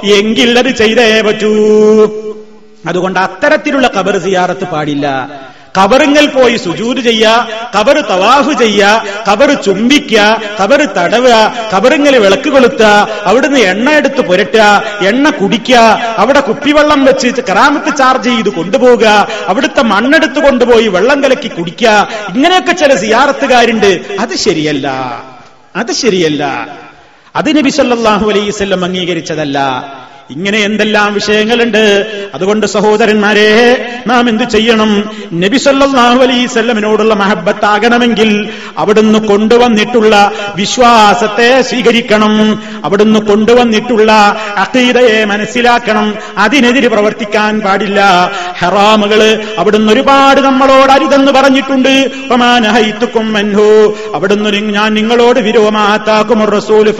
എങ്കിൽ അത് ചെയ്തേ പറ്റൂ. അതുകൊണ്ട് അത്തരത്തിലുള്ള കബർ സിയാറത്ത് പാടില്ല. കബറുങ്ങൽ പോയി സുജൂര് ചെയ്യ കബറ് തവാഫ് ചെയ്യ കബറ് ചുംബിക്ക കബറ് തടവ കബറിങ്ങൽ വിളക്ക് കൊളുത്തുക അവിടുന്ന് എണ്ണ എടുത്ത് പുരട്ടുക എണ്ണ കുടിക്കുക അവിടെ കുപ്പിവെള്ളം വെച്ച് കറാമത്ത് ചാർജ് ചെയ്ത് കൊണ്ടുപോവുക അവിടുത്തെ മണ്ണെടുത്ത് കൊണ്ടുപോയി വെള്ളം കലക്കി കുടിക്കുക ഇങ്ങനെയൊക്കെ ചില സിയാറത്തുകാരുണ്ട്. അത് ശരിയല്ല. അത് ശരിയല്ല. അത് നബി സല്ലല്ലാഹു അലൈവല്ലം അംഗീകരിച്ചതല്ല. ഇങ്ങനെ എന്തെല്ലാം വിഷയങ്ങളുണ്ട്? അതുകൊണ്ട് സഹോദരന്മാരെ നാം എന്ത് ചെയ്യണം? നബി സല്ലല്ലാഹു അലൈഹി സ്വല്ലമിനോടുള്ള മഹബത്താകണമെങ്കിൽ അവിടുന്ന് കൊണ്ടുവന്നിട്ടുള്ള വിശ്വാസത്തെ സ്വീകരിക്കണം. അവിടുന്ന് കൊണ്ടുവന്നിട്ടുള്ള അഖീദയെ മനസ്സിലാക്കണം. അതിനെതിരെ പ്രവർത്തിക്കാൻ പാടില്ല. ഹറാമുകൾ അവിടുന്ന് ഒരുപാട് നമ്മളോട് അരുതെന്ന് പറഞ്ഞിട്ടുണ്ട്. ഒമാനഹൈത്തുക്കും മൻഹു അവിടുന്ന് ഞാൻ നിങ്ങളോട് വിരോമാത്താക്കും റസൂൽ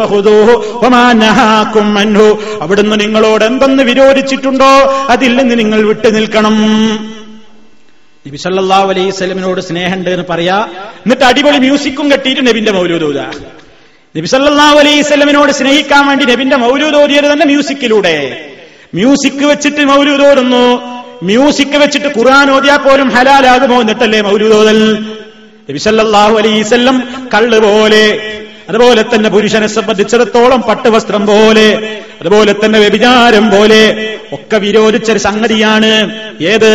അവിടുന്ന് നിങ്ങളോട് എന്തെന്ന് വിരോധിച്ചിട്ടുണ്ടോ? അതിൽ നിന്ന് നിങ്ങൾ വിട്ടു നിൽക്കണം. നബി സല്ലല്ലാഹു അലൈഹി സ്വലമിനോട് സ്നേഹമുണ്ട് എന്ന് പറയാ. എന്നിട്ട് അടിപൊളി മ്യൂസിക്കും കെട്ടിയിട്ട് നബിന്റെ മൗലൂദൂത നബി സല്ലല്ലാഹു അലൈഹി സ്വലമിനോട് സ്നേഹിക്കാൻ വേണ്ടി നബിന്റെ മൗലൂദ് ഓതിയത് തന്നെ മ്യൂസിക്കിലൂടെ മ്യൂസിക് വെച്ചിട്ട് മൗലൂദോരുന്നു മ്യൂസിക് വെച്ചിട്ട് ഖുർആൻ ഓതിയാ പോലും ഹലാലാകുമോ എന്നിട്ടല്ലേ മൗലൂദോതൽ നബി സല്ലല്ലാഹു അലൈഹി വസല്ലം കള്ള് പോലെ അതുപോലെ തന്നെ പുരുഷനെ സംബന്ധിച്ചിടത്തോളം പട്ടുവസ്ത്രം പോലെ അതുപോലെ തന്നെ വ്യഭിചാരം പോലെ ഒക്കെ വിരോധിച്ച ഒരു സംഗതിയാണ് ഏത്?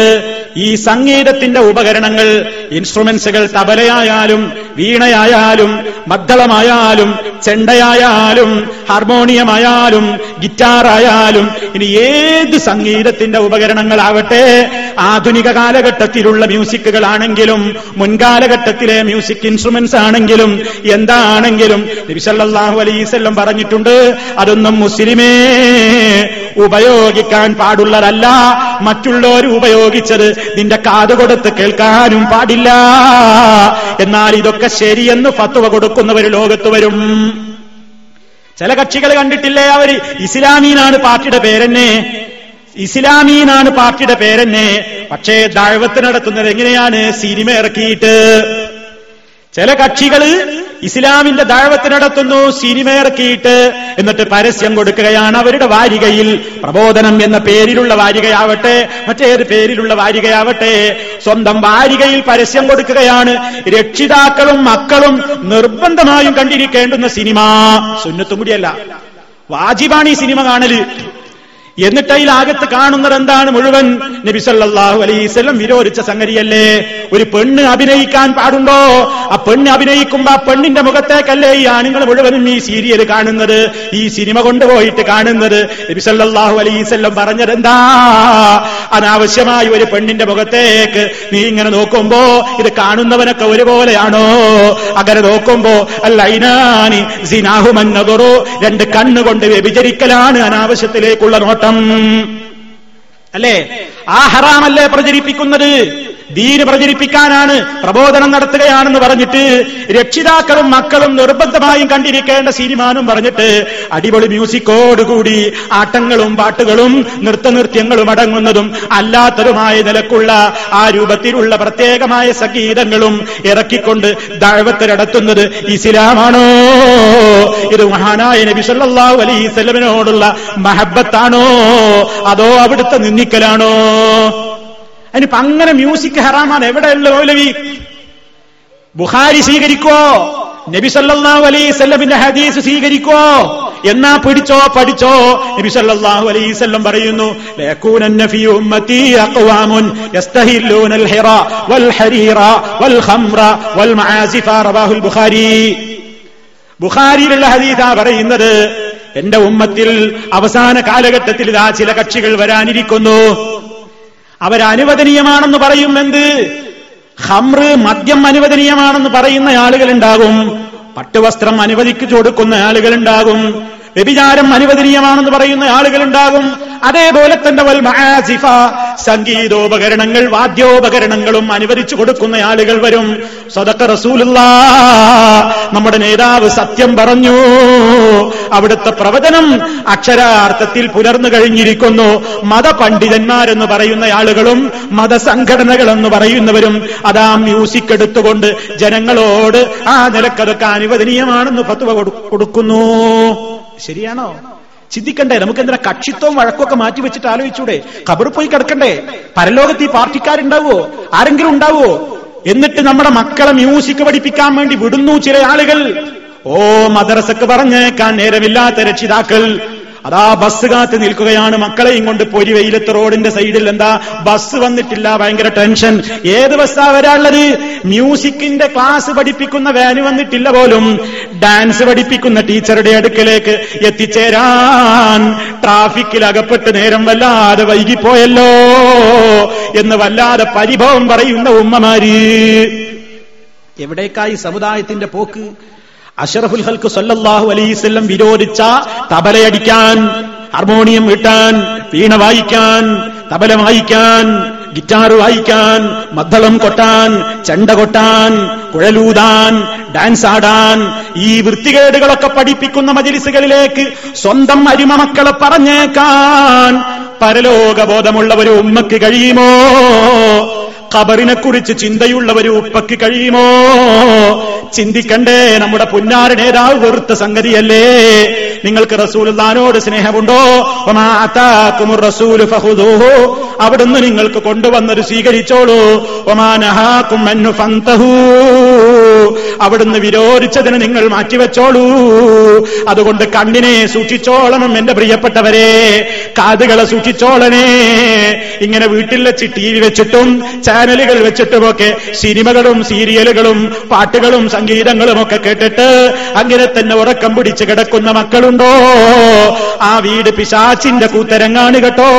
ഈ സംഗീതത്തിന്റെ ഉപകരണങ്ങൾ ഇൻസ്ട്രുമെന്റ്സുകൾ തബലയായാലും വീണയായാലും മദ്ദളമായാലും ചെണ്ടയായാലും ഹാർമോണിയമായാലും ഗിറ്റാറായാലും ഇനി ഏത് സംഗീതത്തിന്റെ ഉപകരണങ്ങളാവട്ടെ ആധുനിക കാലഘട്ടത്തിലുള്ള മ്യൂസിക്കുകളാണെങ്കിലും മുൻകാലഘട്ടത്തിലെ മ്യൂസിക് ഇൻസ്ട്രുമെന്റ്സ് ആണെങ്കിലും എന്താണെങ്കിലും നബി സല്ലല്ലാഹു അലൈഹി വസല്ലം പറഞ്ഞിട്ടുണ്ട് അതൊന്നും മുസ്ലിമേ ഉപയോഗിക്കാൻ പാടുള്ളതല്ല. മറ്റുള്ളവർ ഉപയോഗിച്ചത് നിന്റെ കാത് കൊടുത്ത് കേൾക്കാനും പാടില്ല. എന്നാൽ ഇതൊക്കെ ശരിയെന്ന് ഫത്വ കൊടുക്കുന്നവർ ലോകത്ത് വരും. ചില കക്ഷികൾ കണ്ടിട്ടില്ലേ അവർ? ഇസ്ലാമീനാണ് പാർട്ടിയുടെ പേരെന്നെ. ഇസ്ലാമീനാണ് പാർട്ടിയുടെ പേരെന്നെ. പക്ഷേ ദാഴ്വത്ത് നടത്തുന്നത് എങ്ങനെയാണ്? സിനിമ ഇറക്കിയിട്ട്. ചില കക്ഷികൾ ഇസ്ലാമിന്റെ ദാഴവത്തിന് നടത്തുന്നു സിനിമ ഇറക്കിയിട്ട് എന്നിട്ട് പരസ്യം കൊടുക്കുകയാണ് അവരുടെ വാരികയിൽ. പ്രബോധനം എന്ന പേരിലുള്ള വാരികയാവട്ടെ മറ്റേത് പേരിലുള്ള വാരികയാവട്ടെ സ്വന്തം വാരികയിൽ പരസ്യം കൊടുക്കുകയാണ്. രക്ഷിതാക്കളും മക്കളും നിർബന്ധമായും കണ്ടിരിക്കേണ്ടുന്ന സിനിമ സുന്നത്തും കൂടിയല്ല വാജിബാണ് ഈ സിനിമ കാണൽ. എന്നിട്ട് അതിലാകത്ത് കാണുന്നത് എന്താണ് മുഴുവൻ? നബിസല്ലാഹു അലൈവല്ലം വിരോധിച്ച സംഗതിയല്ലേ? ഒരു പെണ്ണ് അഭിനയിക്കാൻ പാടുണ്ടോ? ആ പെണ്ണ് അഭിനയിക്കുമ്പോ ആ പെണ്ണിന്റെ മുഖത്തേക്കല്ലേ ഈ ആണുങ്ങൾ മുഴുവനും ഈ സീരിയൽ കാണുന്നത്? ഈ സിനിമ കൊണ്ടുപോയിട്ട് കാണുന്നത്? നബിസല്ലാഹു അലൈസ്വല്ലം അലൈവല്ലം പറഞ്ഞത് എന്താ? അനാവശ്യമായി ഒരു പെണ്ണിന്റെ മുഖത്തേക്ക് നീ ഇങ്ങനെ നോക്കുമ്പോ ഇത് കാണുന്നവനൊക്കെ ഒരുപോലെയാണോ? അങ്ങനെ നോക്കുമ്പോ അല്ലൈനാനി സിനാഹുമന്നതോറോ രണ്ട് കണ്ണുകൊണ്ട് വ്യഭിചരിക്കലാണ് അനാവശ്യത്തിലേക്കുള്ള നോട്ടം. അല്ലേ? ആ ഹറാമല്ലേ പ്രചരിപ്പിക്കുന്നത്? ദീന് പ്രചരിപ്പിക്കാനാണ് പ്രബോധനം നടത്തുകയാണെന്ന് പറഞ്ഞിട്ട് രക്ഷിതാക്കളും മക്കളും നിർബന്ധമായും കണ്ടിരിക്കേണ്ട സിനിമാനും പറഞ്ഞിട്ട് അടിപൊളി മ്യൂസിക്കോടുകൂടി ആട്ടങ്ങളും പാട്ടുകളും നൃത്തനൃത്യങ്ങളും അടങ്ങുന്നതും അല്ലാത്തതുമായ നിലക്കുള്ള ആ രൂപത്തിലുള്ള പ്രത്യേകമായ സംഗീതങ്ങളും ഇറക്കിക്കൊണ്ട് ദഴവത്ത് നടത്തുന്നത് ഇസ്ലാമാണോ? ഇത് മഹാനായ നബി സല്ലല്ലാഹു അലൈഹി വസല്ലമയോടുള്ള മഹബത്താണോ? അതോ അവിടുത്തെ നിന്ദിക്കലാണോ? അതിനിപ്പോ അങ്ങനെ മ്യൂസിക് ഹറാമാണ്. എവിടെയുള്ള മൗലവി? ബുഹാരി സ്വീകരിക്കോ? നബി സല്ലല്ലാഹു അലൈഹി വസല്ലമിന്റെ ഹദീസ് സ്വീകരിക്കോ? എന്നാ പിടിച്ചോ പഠിച്ചോ? നബി സല്ലല്ലാഹു അലൈഹി പറയുന്നു ലയകൂനന്ന ഫീ ഉമ്മതി റവാഹുൽ ബുഖാരി. പറയുന്നത് എന്റെ ഉമ്മത്തിൽ അവസാന കാലഘട്ടത്തിൽ ഇതാ ചില കക്ഷികൾ വരാനിരിക്കുന്നു. അവരനുവദനീയമാണെന്ന് പറയും എന്ത് ഹംറ് മദ്യം അനുവദനീയമാണെന്ന് പറയുന്ന ആളുകളുണ്ടാകും. പട്ടുവസ്ത്രം അനുവദിച്ചു കൊടുക്കുന്ന ആളുകളുണ്ടാകും. വ്യഭിചാരം അനുവദനീയമാണെന്ന് പറയുന്ന ആളുകളുണ്ടാകും. അതേപോലെ തന്നെ വൽ മആസിഫ സംഗീതോപകരണങ്ങൾ വാദ്യോപകരണങ്ങളും അനുവദിച്ചു കൊടുക്കുന്ന ആളുകൾ വരും. സ്വതക്ക റസൂലുള്ള നമ്മുടെ നേതാവ് സത്യം പറഞ്ഞു. അവിടുത്തെ പ്രവചനം അക്ഷരാർത്ഥത്തിൽ പുലർന്നു കഴിഞ്ഞിരിക്കുന്നു. മതപണ്ഡിതന്മാരെന്ന് പറയുന്ന ആളുകളും മതസംഘടനകളെന്ന് പറയുന്നവരും അതാ മ്യൂസിക് എടുത്തുകൊണ്ട് ജനങ്ങളോട് ആ നിലക്കതൊക്കെ അനുവദനീയമാണെന്ന് ഫത്വ കൊടുക്കുന്നു. ശരിയാണോ? ചിന്തിക്കണ്ടേ നമുക്ക് എന്തിനാ കക്ഷിത്വവും വഴക്കൊക്കെ മാറ്റി വെച്ചിട്ട് ആലോചിച്ചൂടെ? കബർ പോയി കിടക്കണ്ടേ? പരലോകത്ത് ഈ പാർട്ടിക്കാരുണ്ടാവോ? ആരെങ്കിലും ഉണ്ടാവോ? എന്നിട്ട് നമ്മുടെ മക്കളെ മ്യൂസിക് പഠിപ്പിക്കാൻ വേണ്ടി വിടുന്നു ചില ആളുകൾ. ഓ മദർസക്ക് പറഞ്ഞേക്കാൻ നേരമില്ലാത്ത രക്ഷിതാക്കൾ. അതാ ബസ് കാത്ത് നിൽക്കുകയാണ്. മക്കളെയും കൊണ്ട് പൊരി വെയിലത്ത് റോഡിന്റെ സൈഡിൽ എന്താ? ബസ് വന്നിട്ടില്ല. ഭയങ്കര ടെൻഷൻ. ഏത് ബസ്സാ വരാനുള്ളത്? മ്യൂസിക്കിന്റെ ക്ലാസ് പഠിപ്പിക്കുന്ന വാന് വന്നിട്ടില്ല പോലും. ഡാൻസ് പഠിപ്പിക്കുന്ന ടീച്ചറുടെ അടുക്കലേക്ക് എത്തിച്ചേരാൻ ട്രാഫിക്കിൽ അകപ്പെട്ട് നേരം വല്ലാതെ വൈകിപ്പോയല്ലോ എന്ന് വല്ലാതെ പരിഭവം പറയുന്ന ഉമ്മമാര്. എവിടേക്കായി സമുദായത്തിന്റെ പോക്ക്? അഷറഫുൽ ഹൽക്ക് സല്ലാഹു അലൈസ്വല്ലം വിരോധിച്ച തബലയടിക്കാൻ ഹാർമോണിയം വീട്ടാൻ വീണ വായിക്കാൻ തബല വായിക്കാൻ ഗിറ്റാർ വായിക്കാൻ മദ്ദളം കൊട്ടാൻ ചെണ്ട കൊട്ടാൻ കുഴലൂതാൻ ഡാൻസ് ആടാൻ ഈ വൃത്തികേടുകളൊക്കെ പഠിപ്പിക്കുന്ന മജിലിസുകളിലേക്ക് സ്വന്തം അരിമമക്കളെ പറഞ്ഞേക്കാൻ പരലോകബോധമുള്ള ഒരു ഉമ്മക്ക് കഴിയുമോ? ഖബറിനെ കുറിച്ച് ചിന്തയുള്ള ഒരു ഉപ്പക്ക് കഴിയുമോ? ചിന്തിക്കണ്ടേ നമ്മുടെ പുന്നാര നേതാവ് വെറുത്ത സംഗതിയല്ലേ? നിങ്ങൾക്ക് റസൂലുള്ളാനോട് സ്നേഹമുണ്ടോ? അവിടുന്ന് നിങ്ങൾക്ക് കൊണ്ടുവന്നത് സ്വീകരിച്ചോളൂ. വമാ നഹാക്കും അന്നു ഫന്തഹൂ. അവിടുന്ന് വിരോധിച്ചതിന് നിങ്ങൾ മാറ്റിവെച്ചോളൂ. അതുകൊണ്ട് കണ്ണിനെ സൂക്ഷിച്ചോളണം എന്റെ പ്രിയപ്പെട്ടവരെ. കാതുകളെ സൂക്ഷിച്ചോളണേ. ഇങ്ങനെ വീട്ടിൽ വെച്ച് ടി വി വെച്ചിട്ടും ചാനലുകൾ വെച്ചിട്ടുമൊക്കെ സിനിമകളും സീരിയലുകളും പാട്ടുകളും സംഗീതങ്ങളും ഒക്കെ കേട്ടിട്ട് അങ്ങനെ തന്നെ ഉറക്കം പിടിച്ച് കിടക്കുന്ന മക്കളുണ്ടോ? ആ വീട് പിശാച്ചിന്റെ കൂത്തരങ്ങാണ് കേട്ടോ.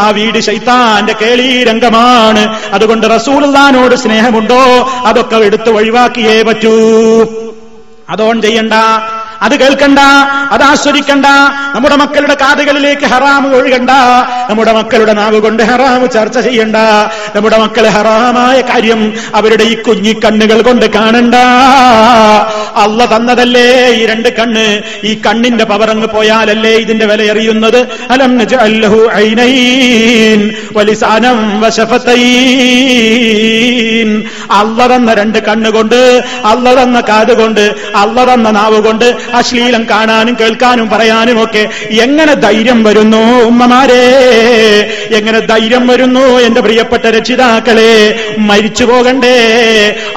ആ വീട് ശൈത്താന്റെ കേളീരംഗമാണ്. അതുകൊണ്ട് റസൂലുള്ളാനോട് സ്നേഹമുണ്ടോ? അതൊക്കെ എടുത്തു എടുത്ത് ഒഴിവാക്കിയേ പറ്റൂ. അതോൺ ചെയ്യണ്ട അത് കേൾക്കണ്ട അത് ആസ്വദിക്കണ്ട. നമ്മുടെ മക്കളുടെ കാതുകളിലേക്ക് ഹറാമ് ഒഴുകണ്ട. നമ്മുടെ മക്കളുടെ നാവ് കൊണ്ട് ഹറാമ് ചർച്ച ചെയ്യണ്ട. നമ്മുടെ മക്കളെ ഹറാമായ കാര്യം അവരുടെ ഈ കുഞ്ഞിക്കണ്ണുകൾ കൊണ്ട് കാണണ്ട. അല്ല തന്നതല്ലേ ഈ രണ്ട് കണ്ണ്? ഈ കണ്ണിന്റെ പവറങ്ങ് പോയാലല്ലേ ഇതിന്റെ വില എറിയുന്നത്? അലം നജഅല്ലഹു ഐനൈൻ വലിസാനം വശഫത്തൈൻ അള്ള തന്ന രണ്ട് കണ്ണുകൊണ്ട് അള്ള തന്ന കാതുകൊണ്ട് അള്ള തന്ന നാവ് കൊണ്ട് അശ്ലീലം കാണാനും കേൾക്കാനും പറയാനും ഒക്കെ എങ്ങനെ ധൈര്യം വരുന്നു ഉമ്മമാരെ? എങ്ങനെ ധൈര്യം വരുന്നു എന്റെ പ്രിയപ്പെട്ട രക്ഷിതാക്കളെ? മരിച്ചു പോകണ്ടേ?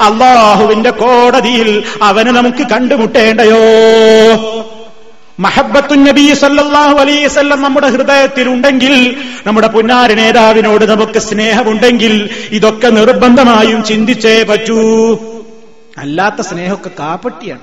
അള്ളാഹുവിന്റെ കോടതിയിൽ അവന് നമുക്ക് കണ്ടുമുട്ടേണ്ടയോ? മഹബത്തു നബി സല്ലാഹു അലൈഹി വസല്ലം നമ്മുടെ ഹൃദയത്തിൽ ഉണ്ടെങ്കിൽ നമ്മുടെ പുന്നാര നേതാവിനോട് നമുക്ക് സ്നേഹമുണ്ടെങ്കിൽ ഇതൊക്കെ നിർബന്ധമായും ചിന്തിച്ചേ പറ്റൂ. അല്ലാത്ത സ്നേഹമൊക്കെ കാപ്പട്ടിയാണ്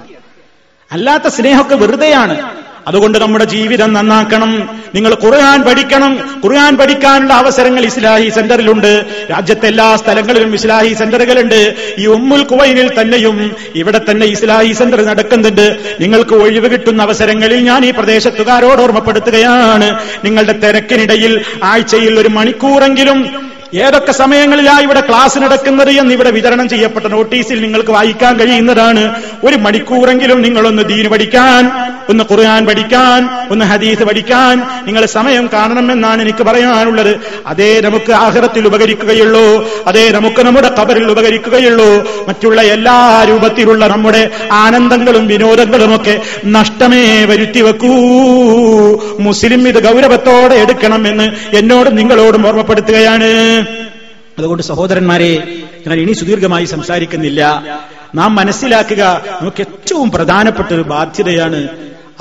അല്ലാത്ത സ്നേഹമൊക്കെ വെറുതെയാണ്. അതുകൊണ്ട് നമ്മുടെ ജീവിതം നന്നാക്കണം. നിങ്ങൾ ഖുർആൻ പഠിക്കണം. ഖുർആൻ പഠിക്കാനുള്ള അവസരങ്ങൾ ഇസ്ലാഹി സെന്ററിലുണ്ട്. രാജ്യത്തെ എല്ലാ സ്ഥലങ്ങളിലും ഇസ്ലാഹി സെന്ററുകളുണ്ട്. ഈ ഉമ്മുൽ കുവൈനിൽ തന്നെയും ഇവിടെ തന്നെ ഇസ്ലാഹി സെന്റർ നടക്കുന്നുണ്ട്. നിങ്ങൾക്ക് ഒഴിവ് കിട്ടുന്ന അവസരങ്ങളിൽ ഞാൻ ഈ പ്രദേശത്തുകാരോട് ഓർമ്മപ്പെടുത്തുകയാണ്. നിങ്ങളുടെ തിരക്കിനിടയിൽ ആഴ്ചയിൽ ഒരു മണിക്കൂറെങ്കിലും ഏതൊക്കെ സമയങ്ങളിലാണ് ഇവിടെ ക്ലാസ് നടക്കുന്നത് എന്ന് ഇവിടെ വിതരണം ചെയ്യപ്പെട്ട നോട്ടീസിൽ നിങ്ങൾക്ക് വായിക്കാൻ കഴിയുന്നതാണ്. ഒരു മണിക്കൂറെങ്കിലും നിങ്ങളൊന്ന് ദീന് പഠിക്കാൻ ഒന്ന് ഖുർആൻ പഠിക്കാൻ ഒന്ന് ഹദീസ് പഠിക്കാൻ. നിങ്ങൾ സമയം കാണണമെന്നാണ് എനിക്ക് പറയാനുള്ളത്. അതേ നമുക്ക് ആഹ്റത്തിൽ ഉപകരിക്കുകയുള്ളൂ. അതേ നമുക്ക് നമ്മുടെ കബറിൽ ഉപകരിക്കുകയുള്ളൂ. മറ്റുള്ള എല്ലാ രൂപത്തിലുള്ള നമ്മുടെ ആനന്ദങ്ങളും വിനോദങ്ങളും ഒക്കെ നഷ്ടമേ വരുത്തി വെക്കൂ. മുസ്ലിം ഇത് ഗൗരവത്തോടെ എടുക്കണമെന്ന് എന്നോടും നിങ്ങളോടും ഓർമ്മപ്പെടുത്തുകയാണ്. അതുകൊണ്ട് സഹോദരന്മാരെ ഞാൻ ഇനി സുദീർഘമായി സംസാരിക്കുന്നില്ല. നാം മനസ്സിലാക്കുക നമുക്ക് ഏറ്റവും പ്രധാനപ്പെട്ട ഒരു ബാധ്യതയാണ്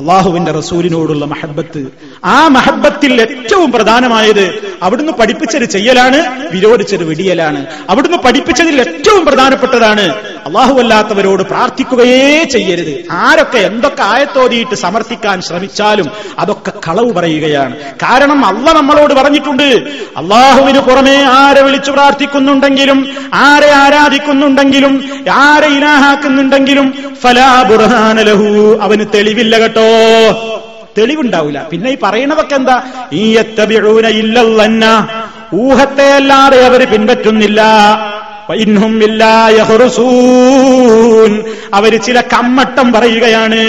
അള്ളാഹുവിന്റെ റസൂലിനോടുള്ള മഹബത്ത്. ആ മഹബത്തിൽ ഏറ്റവും പ്രധാനമായത് അവിടുന്ന് പഠിപ്പിച്ചത് ചെയ്യലാണ് വിരോധിച്ചത് വിടിയലാണ്. അവിടുന്ന് പഠിപ്പിച്ചതിൽ ഏറ്റവും പ്രധാനപ്പെട്ടതാണ് അള്ളാഹു അല്ലാത്തവരോട് പ്രാർത്ഥിക്കുകയേ ചെയ്യരുത്. ആരൊക്കെ എന്തൊക്കെ ആയത്തോതിയിട്ട് സമർത്ഥിക്കാൻ ശ്രമിച്ചാലും അതൊക്കെ കളവ് പറയുകയാണ്. കാരണം അള്ള നമ്മളോട് പറഞ്ഞിട്ടുണ്ട് അള്ളാഹുവിന് പുറമെ ആരെ വിളിച്ചു പ്രാർത്ഥിക്കുന്നുണ്ടെങ്കിലും ആരെ ആരാധിക്കുന്നുണ്ടെങ്കിലും ആരെ ഇലാഹാക്കുന്നുണ്ടെങ്കിലും ഫലാ ബുർഹാനലഹു അവന് തെളിവില്ല കേട്ടോ. തെളിവുണ്ടാവില്ല. പിന്നെ ഈ പറയണതൊക്കെ എന്താ? ഈ എത്തബിഴൂന ഇല്ലല്ല ഊഹത്തെ അല്ലാതെ അവർ പിൻപറ്റുന്നില്ല. അവർ ചില കമ്മട്ടം പറയുകയാണ്.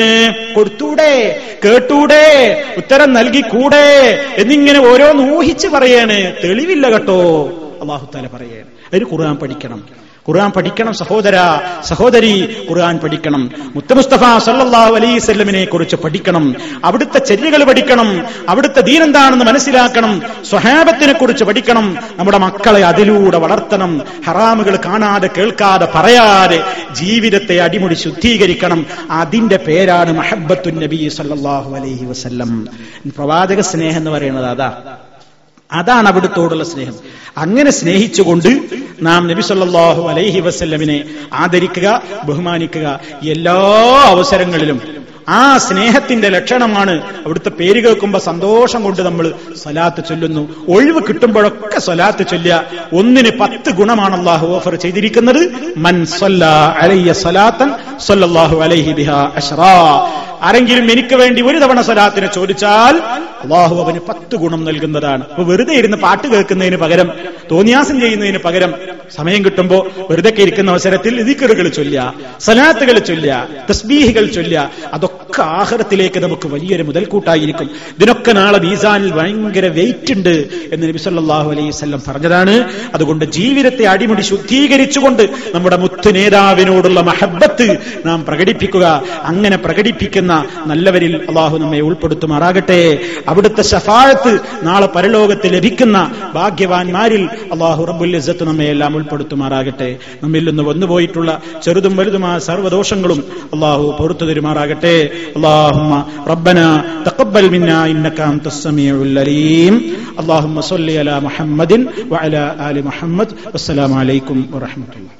കൊടുത്തൂടെ കേട്ടൂടെ ഉത്തരം നൽകിക്കൂടെ എന്നിങ്ങനെ ഓരോന്ന് ഊഹിച്ച് പറയാണ്. തെളിവില്ല കേട്ടോ. അള്ളാഹുത്താല പറയാണ് അതിന് ഖുർആൻ പഠിക്കണം. ഖുർആൻ പഠിക്കണം സഹോദര സഹോദരി ഖുർആൻ പഠിക്കണം. മുത്തമുസ്തഫ സല്ലാഹു അലൈഹി സ്വല്ലമിനെ കുറിച്ച് പഠിക്കണം. അവിടുത്തെ ചെല്ലുകൾ പഠിക്കണം. അവിടുത്തെ ദീനെന്താണെന്ന് മനസ്സിലാക്കണം. സ്വഹാബത്തിനെ കുറിച്ച് പഠിക്കണം. നമ്മുടെ മക്കളെ അതിലൂടെ വളർത്തണം. ഹറാമുകൾ കാണാതെ കേൾക്കാതെ പറയാതെ ജീവിതത്തെ അടിമുടി ശുദ്ധീകരിക്കണം. അതിന്റെ പേരാണ് മഹബത്തു നബി സല്ലല്ലാഹു അലൈഹി വസ്ല്ലം. പ്രവാചക സ്നേഹം എന്ന് പറയുന്നത് അതാ. അതാണ് അവിടുത്തോടുള്ള സ്നേഹം. അങ്ങനെ സ്നേഹിച്ചുകൊണ്ട് നാം നബി സല്ലല്ലാഹു അലൈഹി വസല്ലമിനെ ആദരിക്കുക ബഹുമാനിക്കുക എല്ലാ അവസരങ്ങളിലും ആ സ്നേഹത്തിന്റെ ലക്ഷണമാണ് അവിടുത്തെ പേര് കേൾക്കുമ്പോ സന്തോഷം കൊണ്ട് നമ്മൾ സ്വലാത്ത് ചൊല്ലുന്നു. ഒഴിവ് കിട്ടുമ്പോഴൊക്കെ സ്വലാത്ത് ചൊല്ലുക. ഒന്നിന് പത്ത് ഗുണമാണ് അള്ളാഹു ഓഫർ ചെയ്തിരിക്കുന്നത്. ആരെങ്കിലും എനിക്ക് വേണ്ടി ഒരു തവണ സ്വലാത്തിനെ ചോദിച്ചാൽ അള്ളാഹു അവന് പത്ത് ഗുണം നൽകുന്നതാണ്. അപ്പൊ വെറുതെ ഇരുന്ന് പാട്ട് കേൾക്കുന്നതിന് പകരം തോന്നിയാസം ചെയ്യുന്നതിന് പകരം സമയം കിട്ടുമ്പോ വെറുതെ ഇരിക്കുന്ന അവസരത്തിൽ ദിക്കറുകൾ ചൊല്ലുക സലാത്തുകൾ ചൊല്ലുക തസ്ബീഹികൾ ചൊല്ലുക. അതൊക്കെ ആഹാരത്തിലേക്ക് നമുക്ക് വലിയൊരു മുതൽക്കൂട്ടായിരിക്കും. ഇതിനൊക്കെ നാളെ മീസാനിൽ ഭയങ്കര വെയിറ്റ് ഉണ്ട് എന്ന് നബി സല്ലല്ലാഹു അലൈഹി വസല്ലം പറഞ്ഞതാണ്. അതുകൊണ്ട് ജീവിതത്തെ അടിമുടി ശുദ്ധീകരിച്ചുകൊണ്ട് നമ്മുടെ മുത്തു നേതാവിനോടുള്ള മഹബത്ത് നാം പ്രകടിപ്പിക്കുക. അങ്ങനെ പ്രകടിപ്പിക്കുന്ന നല്ലവരിൽ അള്ളാഹു നമ്മെ ഉൾപ്പെടുത്തുമാറാകട്ടെ. അവിടുത്തെ ഷഫാഴത്ത് നാളെ പരലോകത്ത് ലഭിക്കുന്ന ഭാഗ്യവാന്മാരിൽ അള്ളാഹു റബ്ബുൽ ഇസ്സത്ത് നമ്മെ എല്ലാം ഉൾപ്പെടുത്തുമാറാകട്ടെ. നമ്മിൽ നിന്ന് വന്നുപോയിട്ടുള്ള ചെറുതും വലുതുമായ സർവദോഷങ്ങളും അള്ളാഹു പൊറത്തു തരുമാറാകട്ടെ. اللهم ربنا تقبل منا انك انت السميع العليم اللهم صل على محمد وعلى ال محمد والسلام عليكم ورحمه الله